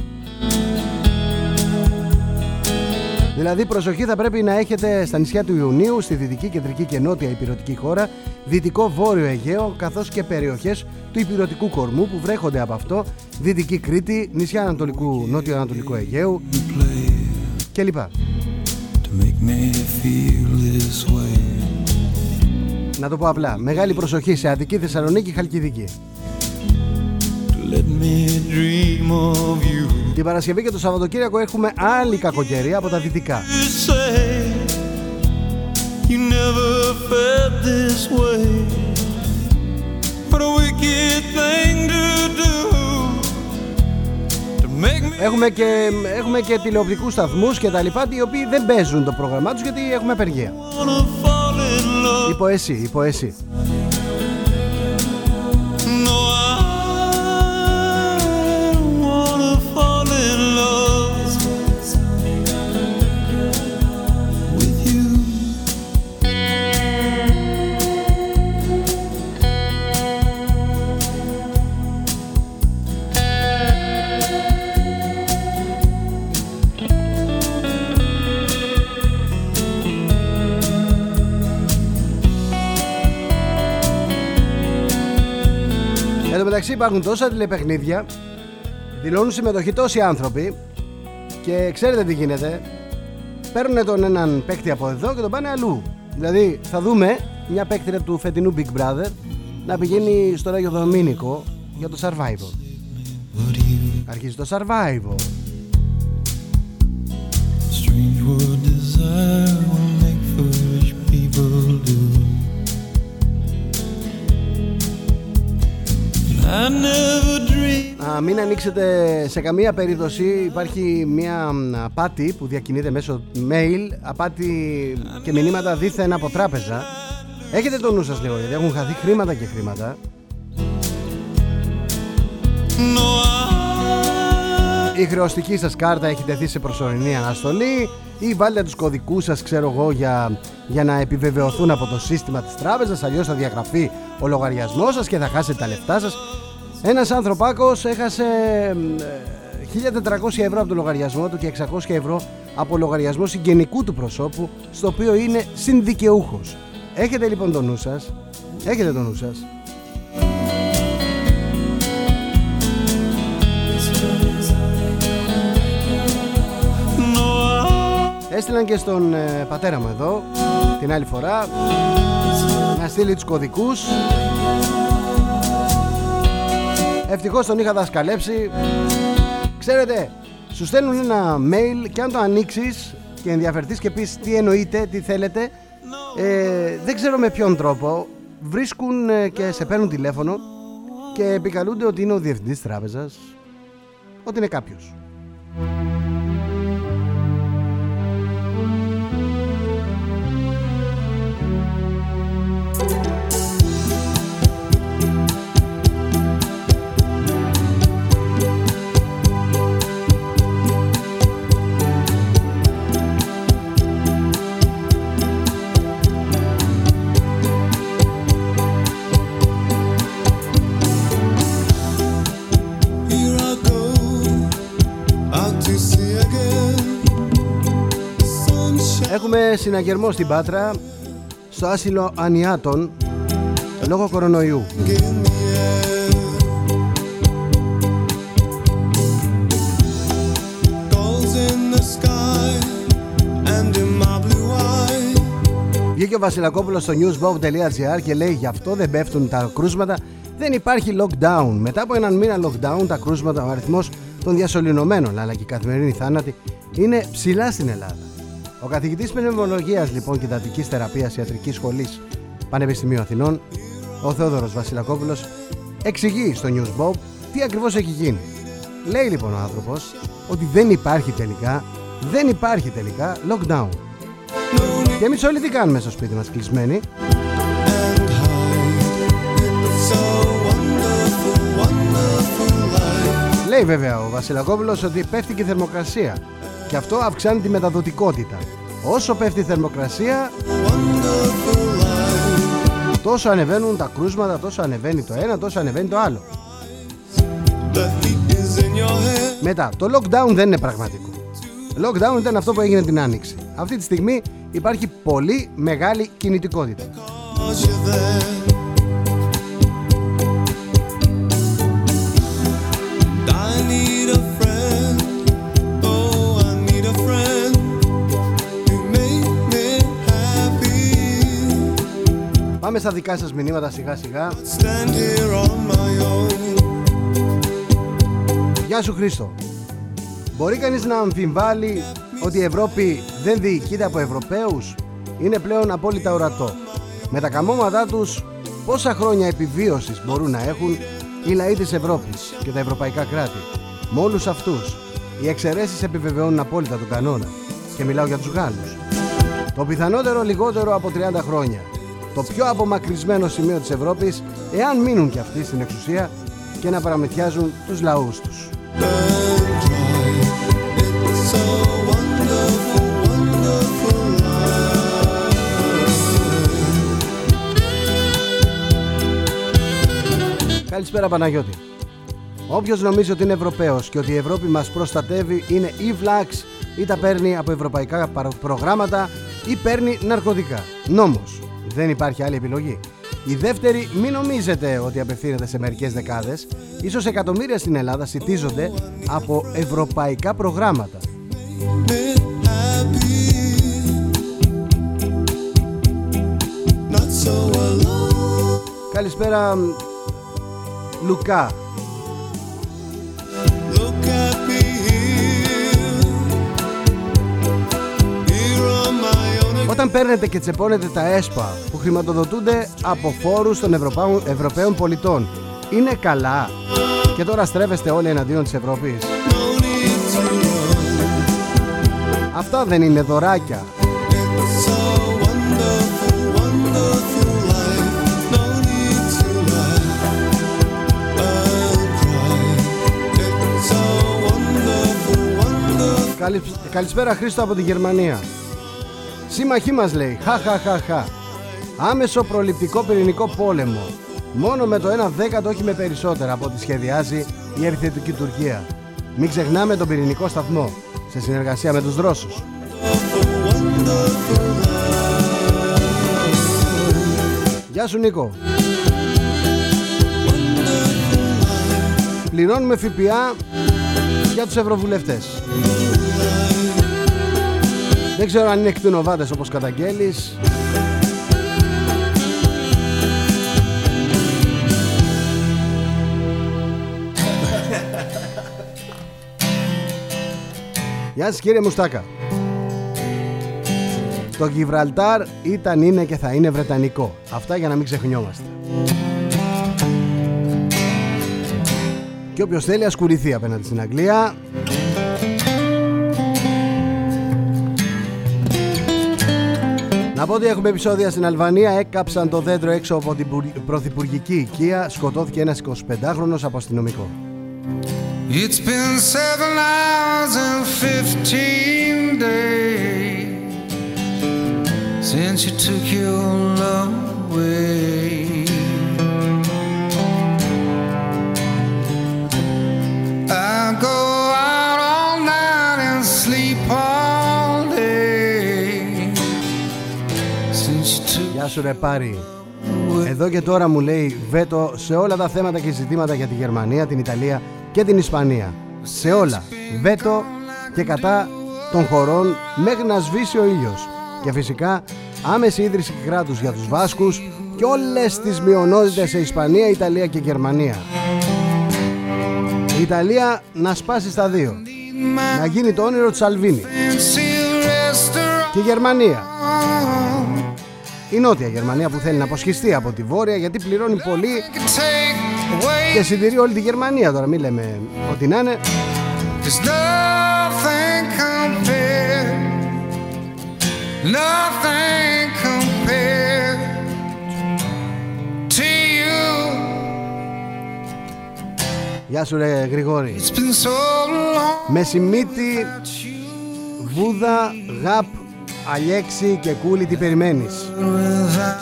Δηλαδή προσοχή θα πρέπει να έχετε στα νησιά του Ιουνίου, στη δυτική, κεντρική και νότια υπηρετική χώρα, δυτικό βόρειο Αιγαίο, καθώς και περιοχές του υπηρετικού κορμού που βρέχονται από αυτό, δυτική Κρήτη, νησιά Ανατολικού, νότιο-ανατολικού Αιγαίου κλπ. Να το πω απλά, μεγάλη προσοχή σε Αττική, Θεσσαλονίκη, Χαλκιδική. Την Παρασκευή και το Σαββατοκύριακο έχουμε άλλη κακοκαιρία από τα δυτικά. Έχουμε και, έχουμε και τηλεοπτικούς σταθμούς και τα λοιπά οι οποίοι δεν παίζουν το πρόγραμμά τους γιατί έχουμε απεργία. Υπό εσύ, υπό εσύ. Μεταξύ υπάρχουν τόσα τηλεπαιχνίδια, δηλώνουν συμμετοχή τόσοι άνθρωποι και ξέρετε τι γίνεται. Παίρνουν τον έναν παίκτη από εδώ και τον πάνε αλλού. Δηλαδή θα δούμε μια παίκτηρα του φετινού Big Brother να πηγαίνει στο Ράγιο Δομήνικο για το Survivor. Αρχίζει το Survivor. Α, μην ανοίξετε σε καμία περίπτωση. Υπάρχει μια απάτη που διακινείται μέσω mail. Απάτη και μηνύματα δίθεν από τράπεζα. Έχετε το νου σας λίγο γιατί έχουν χαθεί χρήματα και χρήματα. Η χρεωστική σας κάρτα έχει τεθεί σε προσωρινή αναστολή ή βάλτε τους κωδικούς σας ξέρω εγώ για, για να επιβεβαιωθούν από το σύστημα της τράπεζας αλλιώς θα διαγραφεί ο λογαριασμός σας και θα χάσετε τα λεφτά σας ένας ανθρωπάκος έχασε 1.400 ευρώ από το λογαριασμό του και 600 ευρώ από λογαριασμό συγγενικού του προσώπου στο οποίο είναι συνδικαιούχος. Έχετε λοιπόν το νου σας, έχετε το νου σας. Έστειλαν και στον ε, πατέρα μου εδώ την άλλη φορά να στείλει τους κωδικούς. Ευτυχώς τον είχα δασκαλέψει. Ξέρετε Σου στέλνουν ένα mail και αν το ανοίξεις Και ενδιαφερθείς και πεις τι εννοείτε Τι θέλετε ε, Δεν ξέρω με ποιον τρόπο. Βρίσκουν ε, και σε παίρνουν τηλέφωνο Και επικαλούνται ότι είναι ο διευθυντής τράπεζας Ότι είναι κάποιος Έχουμε συναγερμό στην Πάτρα στο άσυλο Ανιάτων λόγω κορονοϊού. Βγήκε ο Βασιλακόπουλος στο newsbob.gr και λέει γι' αυτό δεν πέφτουν τα κρούσματα δεν υπάρχει lockdown. Μετά από έναν μήνα lockdown τα κρούσματα, ο αριθμός των διασωληνωμένων αλλά και η καθημερινή θάνατη είναι ψηλά στην Ελλάδα. Ο καθηγητής πνευμολογίας λοιπόν και δατικής θεραπείας ιατρικής σχολής Πανεπιστημίου Αθηνών, ο Θεόδωρος Βασιλακόπουλος, εξηγεί στο News τι ακριβώς έχει γίνει. Λέει λοιπόν ο άνθρωπος ότι δεν υπάρχει τελικά, δεν υπάρχει τελικά lockdown. Και εμείς όλοι τι κάνουμε στο σπίτι μας κλεισμένοι; Λέει βέβαια ο Βασιλακόπουλος ότι πέφτει και η θερμοκρασία και αυτό αυξάνει τη μεταδοτικότητα. Όσο πέφτει η θερμοκρασία τόσο ανεβαίνουν τα κρούσματα, τόσο ανεβαίνει το ένα, τόσο ανεβαίνει το άλλο. Μετά, το lockdown δεν είναι πραγματικό. Lockdown ήταν αυτό που έγινε την Άνοιξη. Αυτή τη στιγμή υπάρχει πολύ μεγάλη κινητικότητα. Πάμε στα δικά σας μηνύματα σιγά σιγά. Γεια σου Χρήστο. Μπορεί κανείς να αμφιβάλλει ότι η Ευρώπη δεν διοικείται από Ευρωπαίους; Είναι πλέον απόλυτα ορατό. Με τα καμώματά τους πόσα χρόνια επιβίωσης μπορούν να έχουν οι λαοί της Ευρώπης και τα ευρωπαϊκά κράτη; Με όλους αυτούς οι εξαιρέσεις επιβεβαιώνουν απόλυτα τον κανόνα. Και μιλάω για τους Γάλλους. Το πιθανότερο λιγότερο από 30 χρόνια το πιο απομακρυσμένο σημείο της Ευρώπης εάν μείνουν κι αυτοί στην εξουσία και να παραμεθιάζουν τους λαούς τους. Καλησπέρα Παναγιώτη. Όποιος νομίζει ότι είναι Ευρωπαίος και ότι η Ευρώπη μας προστατεύει είναι ή βλάξ ή τα παίρνει από ευρωπαϊκά προγράμματα ή παίρνει ναρκωτικά. Νόμος δεν υπάρχει άλλη επιλογή. Η δεύτερη, μην νομίζετε ότι απευθύνεται σε μερικές δεκάδες, ίσως εκατομμύρια στην Ελλάδα σητίζονται από ευρωπαϊκά προγράμματα. Καλησπέρα Λουκά Όταν παίρνετε και τσεπώνετε τα ΕΣΠΑ που χρηματοδοτούνται από φόρους των Ευρωπαίων πολιτών, είναι καλά. Και τώρα στρέφεστε όλοι εναντίον της Ευρώπης. Αυτά δεν είναι δωράκια. Καλησπέρα Χρήστο από τη Γερμανία. Σύμμαχοί μας λέει, χα χα χα χα. Άμεσο προληπτικό πυρηνικό πόλεμο. Μόνο με το 1 δέκατο όχι με περισσότερα από ό,τι σχεδιάζει η επιθετική Τουρκία. Μην ξεχνάμε τον πυρηνικό σταθμό, σε συνεργασία με τους Ρώσους. Γεια σου Νίκο. Πληρώνουμε ΦΠΑ για τους ευρωβουλευτές. Δεν ξέρω αν είναι κτηνοβάτες όπως καταγγέλεις. Γεια σας κύριε Μουστάκα. Το Γιβραλτάρ ήταν, είναι και θα είναι βρετανικό. Αυτά για να μην ξεχνιόμαστε. Και όποιος θέλει ασκουριθεί απέναντι στην Αγγλία Να πω ότι έχουμε επεισόδια στην Αλβανία. Έκαψαν το δέντρο έξω από την πρωθυπουργική οικία. Σκοτώθηκε ένας 25χρονος από αστυνομικό. It's been seven hours and fifteen days since you took your love away. Γεια σου ρε πάρει. Εδώ και τώρα μου λέει βέτο σε όλα τα θέματα και ζητήματα για τη Γερμανία, την Ιταλία και την Ισπανία. Σε όλα. Βέτο και κατά των χωρών μέχρι να σβήσει ο ήλιος. Και φυσικά άμεση ίδρυση κράτους για τους Βάσκους και όλες τις μειονότητες σε Ισπανία, Ιταλία και Γερμανία. Η Ιταλία να σπάσει στα δύο. Να γίνει το όνειρο του Σαλβίνη. Και η Γερμανία η Νότια Γερμανία που θέλει να αποσχιστεί από τη Βόρεια γιατί πληρώνει πολύ και συντηρεί όλη τη Γερμανία. Τώρα μην λέμε ότι να είναι. Γεια σου ρε Γρηγόρη. Μεσημίτη Βούδα Γαπ Αλέξη και Κούλη τι περιμένεις;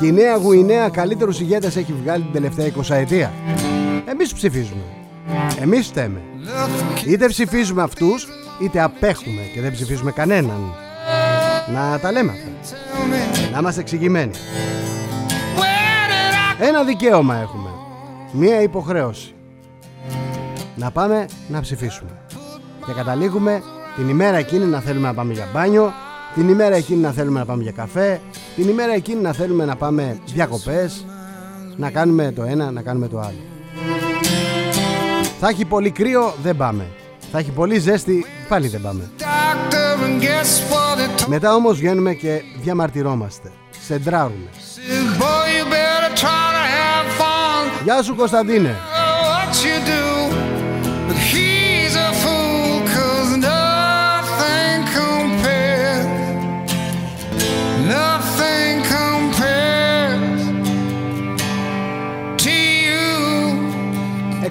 Και η Νέα Γουινέα καλύτερους ηγέτες έχει βγάλει την τελευταία 20 ετία Εμείς ψηφίζουμε Εμείς φταίμε Είτε ψηφίζουμε αυτούς είτε απέχουμε και δεν ψηφίσουμε κανέναν. Να τα λέμε αυτά. Να είμαστε εξηγημένοι. Ένα δικαίωμα έχουμε. Μία υποχρέωση. Να πάμε να ψηφίσουμε. Και καταλήγουμε την ημέρα εκείνη να θέλουμε να πάμε για μπάνιο, την ημέρα εκείνη να θέλουμε να πάμε για καφέ, την ημέρα εκείνη να θέλουμε να πάμε διακοπές, να κάνουμε το ένα, να κάνουμε το άλλο. Θα έχει πολύ κρύο, δεν πάμε. Θα έχει πολύ ζέστη, πάλι δεν πάμε. Μετά όμως βγαίνουμε και διαμαρτυρόμαστε. Σεντράρουμε. Γεια σου Κωνσταντίνε.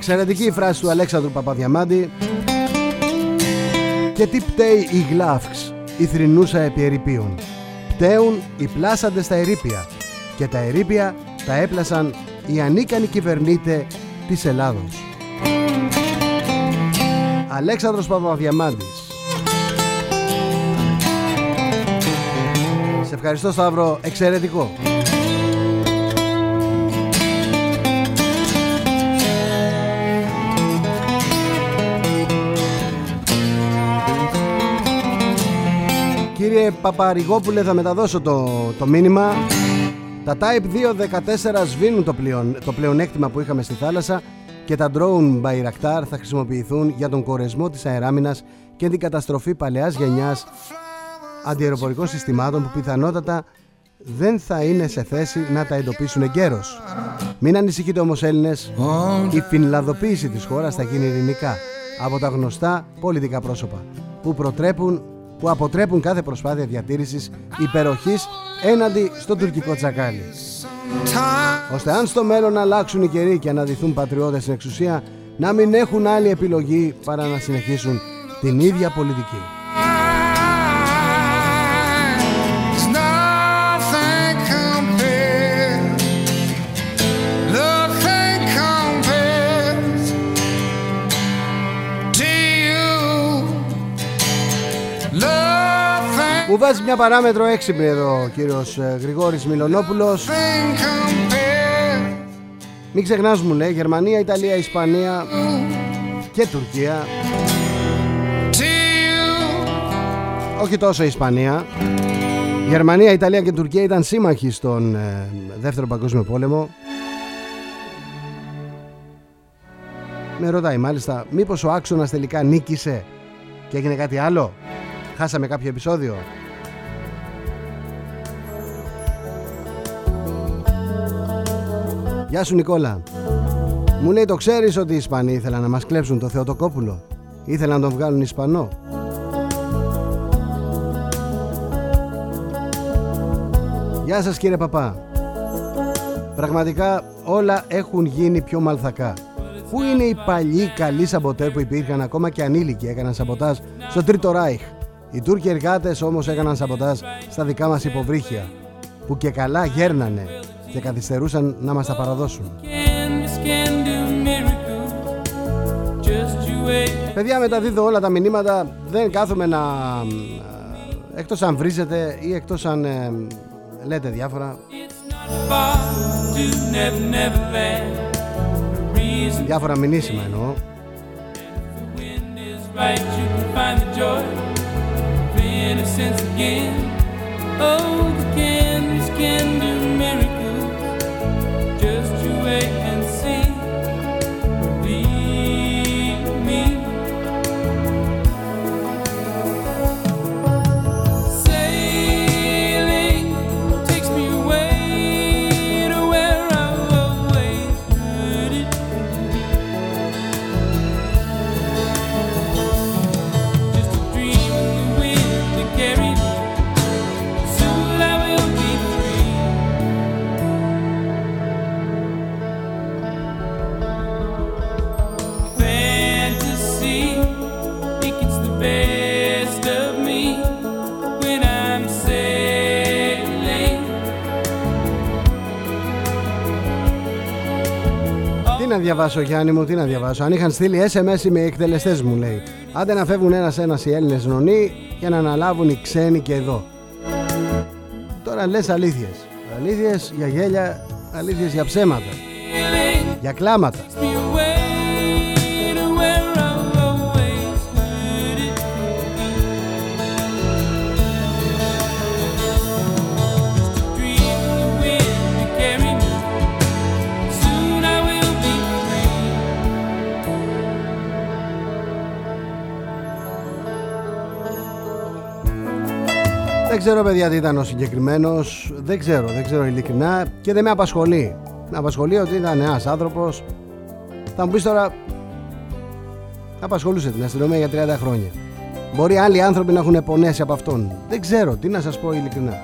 Εξαιρετική η φράση του Αλέξανδρου Παπαδιαμάντη. Και τι πταίει η γλάφξ η θρηνούσα επί ερηπείων Πταίουν οι πλάσαντες στα ερήπια Και τα ερήπια τα έπλασαν οι ανίκανοι κυβερνήτε της Ελλάδος. Αλέξανδρος Παπαδιαμάντης. Σε ευχαριστώ Σταύρο, εξαιρετικό Κύριε Παπαρηγόπουλε θα μεταδώσω το, το μήνυμα Τα Type 214 σβήνουν το, πλεον, το πλεονέκτημα που είχαμε στη θάλασσα και τα drone Bayraktar θα χρησιμοποιηθούν για τον κορεσμό της αεράμινας και την καταστροφή παλαιάς γενιάς αντιεροπορικών συστημάτων που πιθανότατα δεν θα είναι σε θέση να τα εντοπίσουν εγκαίρως. Μην ανησυχείτε όμως Έλληνες, η φινλαδοποίηση της χώρας θα γίνει ειρηνικά από τα γνωστά πολιτικά πρόσωπα που προτρέπουν που αποτρέπουν κάθε προσπάθεια διατήρησης υπεροχής έναντι στο τουρκικό τσακάλι. Ώστε αν στο μέλλον αλλάξουν οι καιροί και αναδυθούν πατριώτες στην εξουσία να μην έχουν άλλη επιλογή παρά να συνεχίσουν την ίδια πολιτική. Μου βάζει μια παράμετρο έξυπνη εδώ ο κύριος ε, Γρηγόρης Μιλονόπουλος. Μην ξεχνάς μου λέει Γερμανία, Ιταλία, Ισπανία και Τουρκία. Όχι τόσο Ισπανία. Γερμανία, Ιταλία και Τουρκία ήταν σύμμαχοι στον ε, Δεύτερο Παγκόσμιο Πόλεμο. Με ρωτάει μάλιστα Μήπως ο άξονας τελικά νίκησε Και έγινε κάτι άλλο; Χάσαμε κάποιο επεισόδιο; Γεια σου Νικόλα. Μου λέει το ξέρεις ότι οι Ισπανοί ήθελαν να μας κλέψουν το Θεοτοκόπουλο; Ήθελαν να τον βγάλουν Ισπανό Γεια σας κύριε Παπά. Πραγματικά όλα έχουν γίνει πιο μαλθακά. Πού είναι οι παλιοί καλοί σαμποτέρ που υπήρχαν ακόμα και ανήλικοι έκαναν σαμποτάζ στο Τρίτο Ράιχ; Οι Τούρκοι εργάτες όμως έκαναν σαμποτάζ στα δικά μας υποβρύχια που και καλά γέρνανε και καθυστερούσαν να μας τα παραδώσουν. Παιδιά μεταδίδω όλα τα μηνύματα Δεν κάθομαι να Εκτός αν βρίζετε Ή εκτός αν ε, λέτε διάφορα. Διάφορα μηνύσιμα εννοώ. Oh, the candles can do Τι διαβάσω Γιάννη μου, τι να διαβάσω Αν είχαν στείλει SMS με εκτελεστές μου λέει Άντε να φεύγουν ένας-ένας οι Έλληνες νονοί και να αναλάβουν οι ξένοι και εδώ. Τώρα λες αλήθειες. Αλήθειες για γέλια, αλήθειες για ψέματα. Για κλάματα. Δεν ξέρω παιδιά τι ήταν ο συγκεκριμένος. Δεν ξέρω, δεν ξέρω ειλικρινά και δεν με απασχολεί. Με απασχολεί ότι ήταν ένας άνθρωπος. Θα μου πεις τώρα. Απασχολούσε την αστυνομία για 30 χρόνια. Μπορεί άλλοι άνθρωποι να έχουν πονέσει από αυτόν. Δεν ξέρω, τι να σας πω ειλικρινά.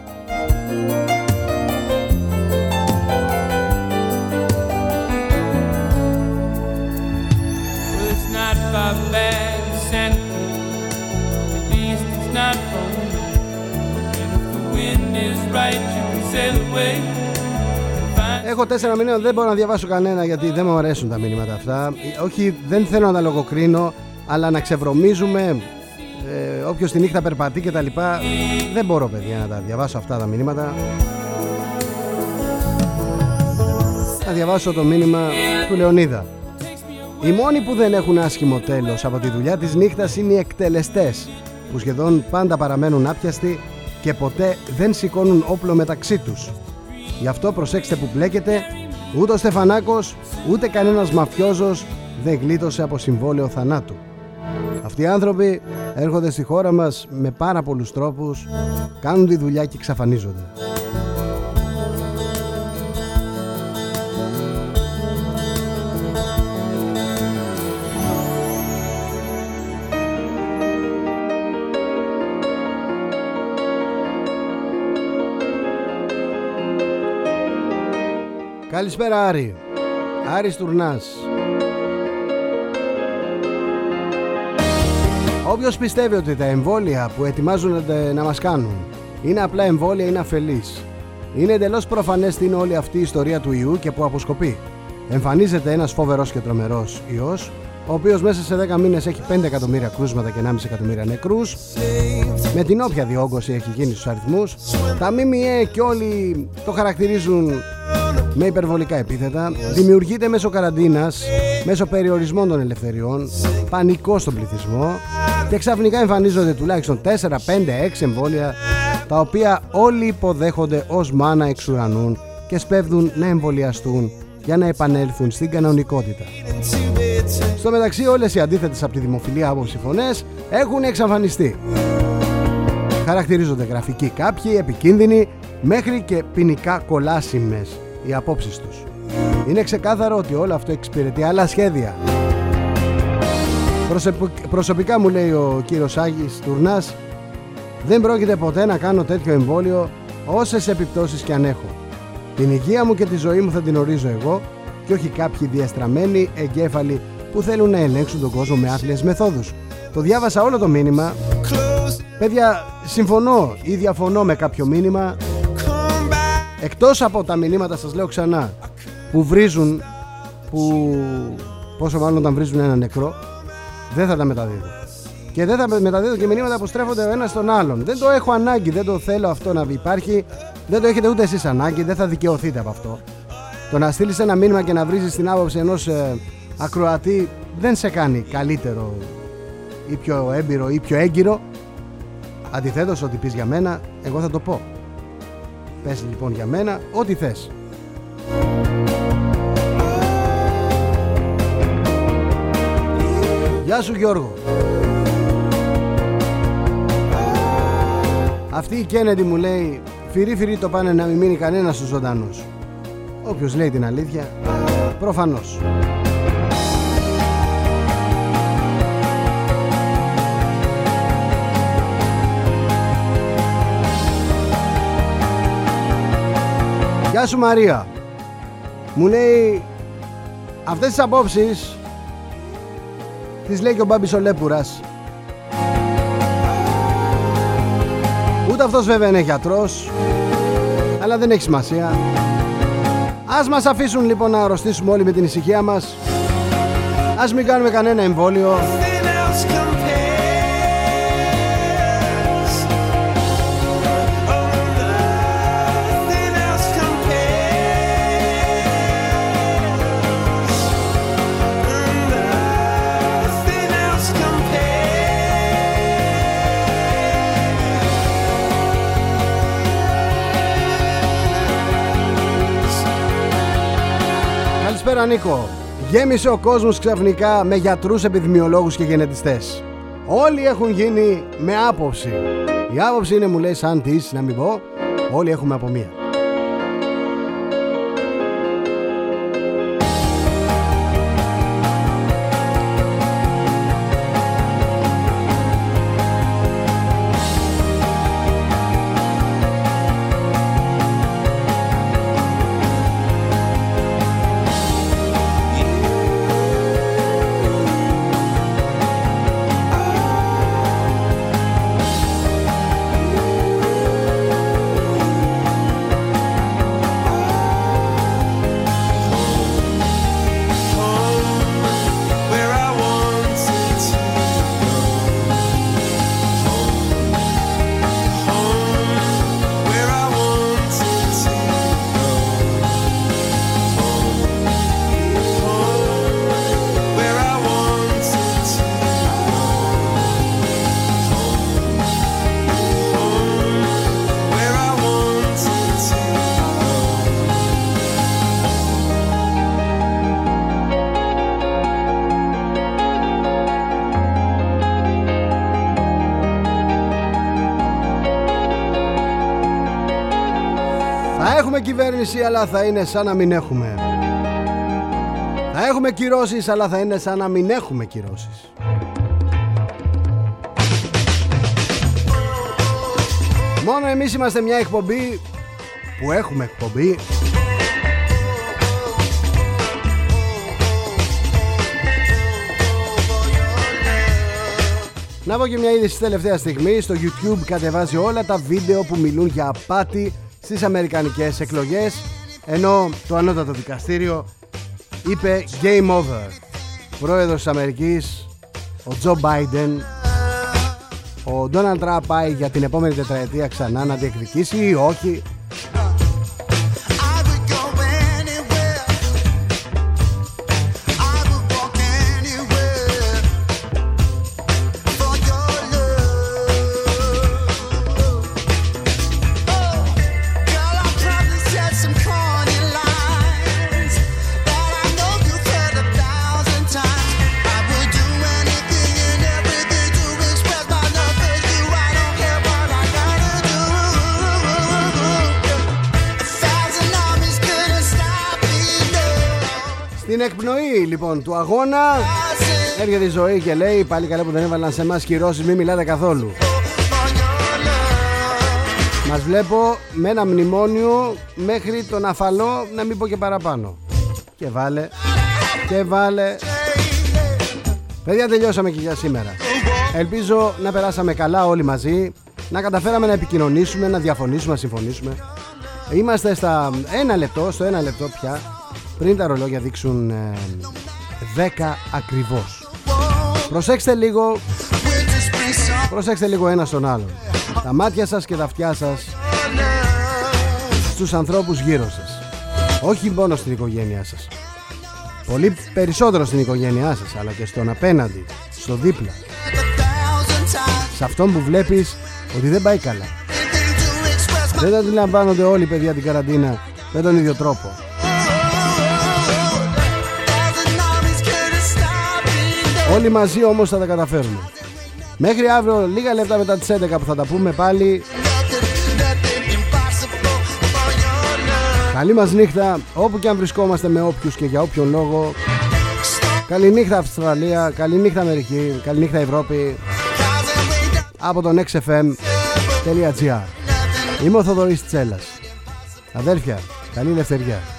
Έχω τέσσερα μηνύματα, δεν μπορώ να διαβάσω κανένα γιατί δεν μου αρέσουν τα μηνύματα αυτά. Όχι, δεν θέλω να τα λογοκρίνω, αλλά να ξεβρωμίζουμε ε, όποιος τη νύχτα περπατεί και τα λοιπά. Δεν μπορώ, παιδιά, να τα διαβάσω αυτά τα μηνύματα. Θα διαβάσω το μήνυμα του Λεωνίδα. Οι μόνοι που δεν έχουν άσχημο τέλος από τη δουλειά της νύχτας είναι οι εκτελεστές που σχεδόν πάντα παραμένουν άπιαστοι και ποτέ δεν σηκώνουν όπλο μεταξύ τους. Γι' αυτό προσέξτε που μπλέκετε, ούτε ο Στεφανάκος, ούτε κανένας μαφιόζος δεν γλίτωσε από συμβόλαιο θανάτου. Αυτοί οι άνθρωποι έρχονται στη χώρα μας με πάρα πολλούς τρόπους, κάνουν τη δουλειά και εξαφανίζονται. Καλησπέρα Άρη Άρης Τουρνάς Όποιος πιστεύει ότι τα εμβόλια που ετοιμάζονται να μας κάνουν είναι απλά εμβόλια είναι αφελής. Είναι εντελώς προφανές τι είναι όλη αυτή η ιστορία του ιού και που αποσκοπεί. Εμφανίζεται ένας φοβερός και τρομερός ιός ο οποίος μέσα σε 10 μήνες έχει 5 εκατομμύρια κρούσματα και 1,5 εκατομμύρια νεκρούς με την όποια διόγκωση έχει γίνει στους αριθμούς τα ΜΜΕ και όλοι το χαρακτηρίζουν με υπερβολικά επίθετα, δημιουργείται μέσω καραντίνας, μέσω περιορισμών των ελευθεριών, πανικό στον πληθυσμό και ξαφνικά εμφανίζονται τουλάχιστον 4, 5, 6 εμβόλια τα οποία όλοι υποδέχονται ως μάνα εξ ουρανούν και σπέβδουν να εμβολιαστούν για να επανέλθουν στην κανονικότητα. Στο μεταξύ όλες οι αντίθετες από τη δημοφιλία άποψη φωνές έχουν εξαφανιστεί. Χαρακτηρίζονται γραφικοί κάποιοι, επικίνδυνοι, μέχρι και ποινικά κολάσιμες οι απόψεις τους. Είναι ξεκάθαρο ότι όλο αυτό εξυπηρετεί άλλα σχέδια. Προσωπικά μου λέει ο κύριος Άγης Τουρνάς δεν πρόκειται ποτέ να κάνω τέτοιο εμβόλιο όσες επιπτώσεις και αν έχω. Την υγεία μου και τη ζωή μου θα την ορίζω εγώ και όχι κάποιοι διαστραμμένοι εγκέφαλοι που θέλουν να ελέγξουν τον κόσμο με άθλιες μεθόδους. Το διάβασα όλο το μήνυμα. Παιδιά, συμφωνώ ή διαφωνώ με κάποιο μήνυμα Εκτός από τα μηνύματα σας λέω ξανά Που βρίζουν Που πόσο μάλλον όταν βρίζουν ένα νεκρό Δεν θα τα μεταδίδω. Και δεν θα μεταδίδω και μηνύματα που στρέφονται ο ένας στον άλλον. Δεν το έχω ανάγκη, δεν το θέλω αυτό να υπάρχει. Δεν το έχετε ούτε εσείς ανάγκη Δεν θα δικαιωθείτε από αυτό. Το να στείλεις ένα μήνυμα και να βρίζεις την άποψη ενός ε, ακροατή Δεν σε κάνει καλύτερο Ή πιο έμπειρο ή πιο έγκυρο. Αντιθέτως ότι πεις για μένα Εγώ θα το πω Πες λοιπόν για μένα ό,τι θες. Γεια σου Γιώργο. Αυτή η Κέννεντι μου λέει Φυρί φυρί το πάνε να μην μείνει κανένας στους ζωντανούς Όποιος λέει την αλήθεια Προφανώς Γεια σου Μαρία. Μου λέει Αυτές τις απόψεις Τις λέει και ο Μπάμπης ο Λέπουρας Ούτε αυτός βέβαια είναι γιατρός Αλλά δεν έχει σημασία. Ας μας αφήσουν λοιπόν να αρρωστήσουμε όλοι με την ησυχία μας. Ας μην κάνουμε κανένα εμβόλιο Νίκο. Γέμισε ο κόσμος ξαφνικά με γιατρούς, επιδημιολόγους και γενετιστές. Όλοι έχουν γίνει με άποψη. Η άποψη είναι μου λέει σαν της, να μην πω, όλοι έχουμε από μία. Έχουμε κυβέρνηση αλλά θα είναι σαν να μην έχουμε. Θα έχουμε κυρώσεις αλλά θα είναι σαν να μην έχουμε κυρώσεις. Μόνο εμείς είμαστε μια εκπομπή που έχουμε εκπομπή Να πω και μια είδηση τελευταίας στιγμής Στο YouTube κατεβάζει όλα τα βίντεο που μιλούν για απάτη στις αμερικανικές εκλογές Ενώ το ανώτατο δικαστήριο είπε Game over Πρόεδρος της Αμερικής Ο Τζο Μπάιντεν. Ο Ντόναλντ Τραμπ πάει για την επόμενη τετραετία ξανά να διεκδικήσει ή όχι εκπνοή λοιπόν του αγώνα. Έρχεται η ζωή και λέει πάλι καλά που δεν έβαλαν σε εμάς κυρώσεις μην μιλάτε καθόλου. For your love. Μας βλέπω με ένα μνημόνιο μέχρι τον αφαλό να μην πω και παραπάνω. Και βάλε Και βάλε. Παιδιά τελειώσαμε και για σήμερα. Ελπίζω να περάσαμε καλά όλοι μαζί Να καταφέραμε να επικοινωνήσουμε, να διαφωνήσουμε, να συμφωνήσουμε. Είμαστε στα ένα λεπτό, στο ένα λεπτό πια Πριν τα ρολόγια δείξουν ε, 10 ακριβώς Προσέξτε λίγο Winter, spring, summer, Προσέξτε λίγο ένα στον άλλον. Τα μάτια σας και τα αυτιά σας στους ανθρώπους γύρω σας. Όχι μόνο στην οικογένειά σας. Πολύ περισσότερο στην οικογένειά σας, αλλά και στον απέναντι, στο δίπλα. a thousand times. Σε αυτόν που βλέπεις ότι δεν πάει καλά. Anything to express my Δεν αντιλαμβάνονται όλοι οι παιδιά την καραντίνα με τον ίδιο τρόπο. Όλοι μαζί όμως θα τα καταφέρουμε. Μέχρι αύριο, λίγα λεπτά μετά τις 11 που θα τα πούμε πάλι. Nothing, nothing impossible for your love. Καλή μας νύχτα, όπου και αν βρισκόμαστε με όποιους και για όποιον λόγο. Καληνύχτα Αυστραλία, καληνύχτα Αμερική, καληνύχτα Ευρώπη Thousand way down, από τον xfm.gr Είμαι ο Θοδωρής Τσέλας Αδέρφια, καλή ελευθερία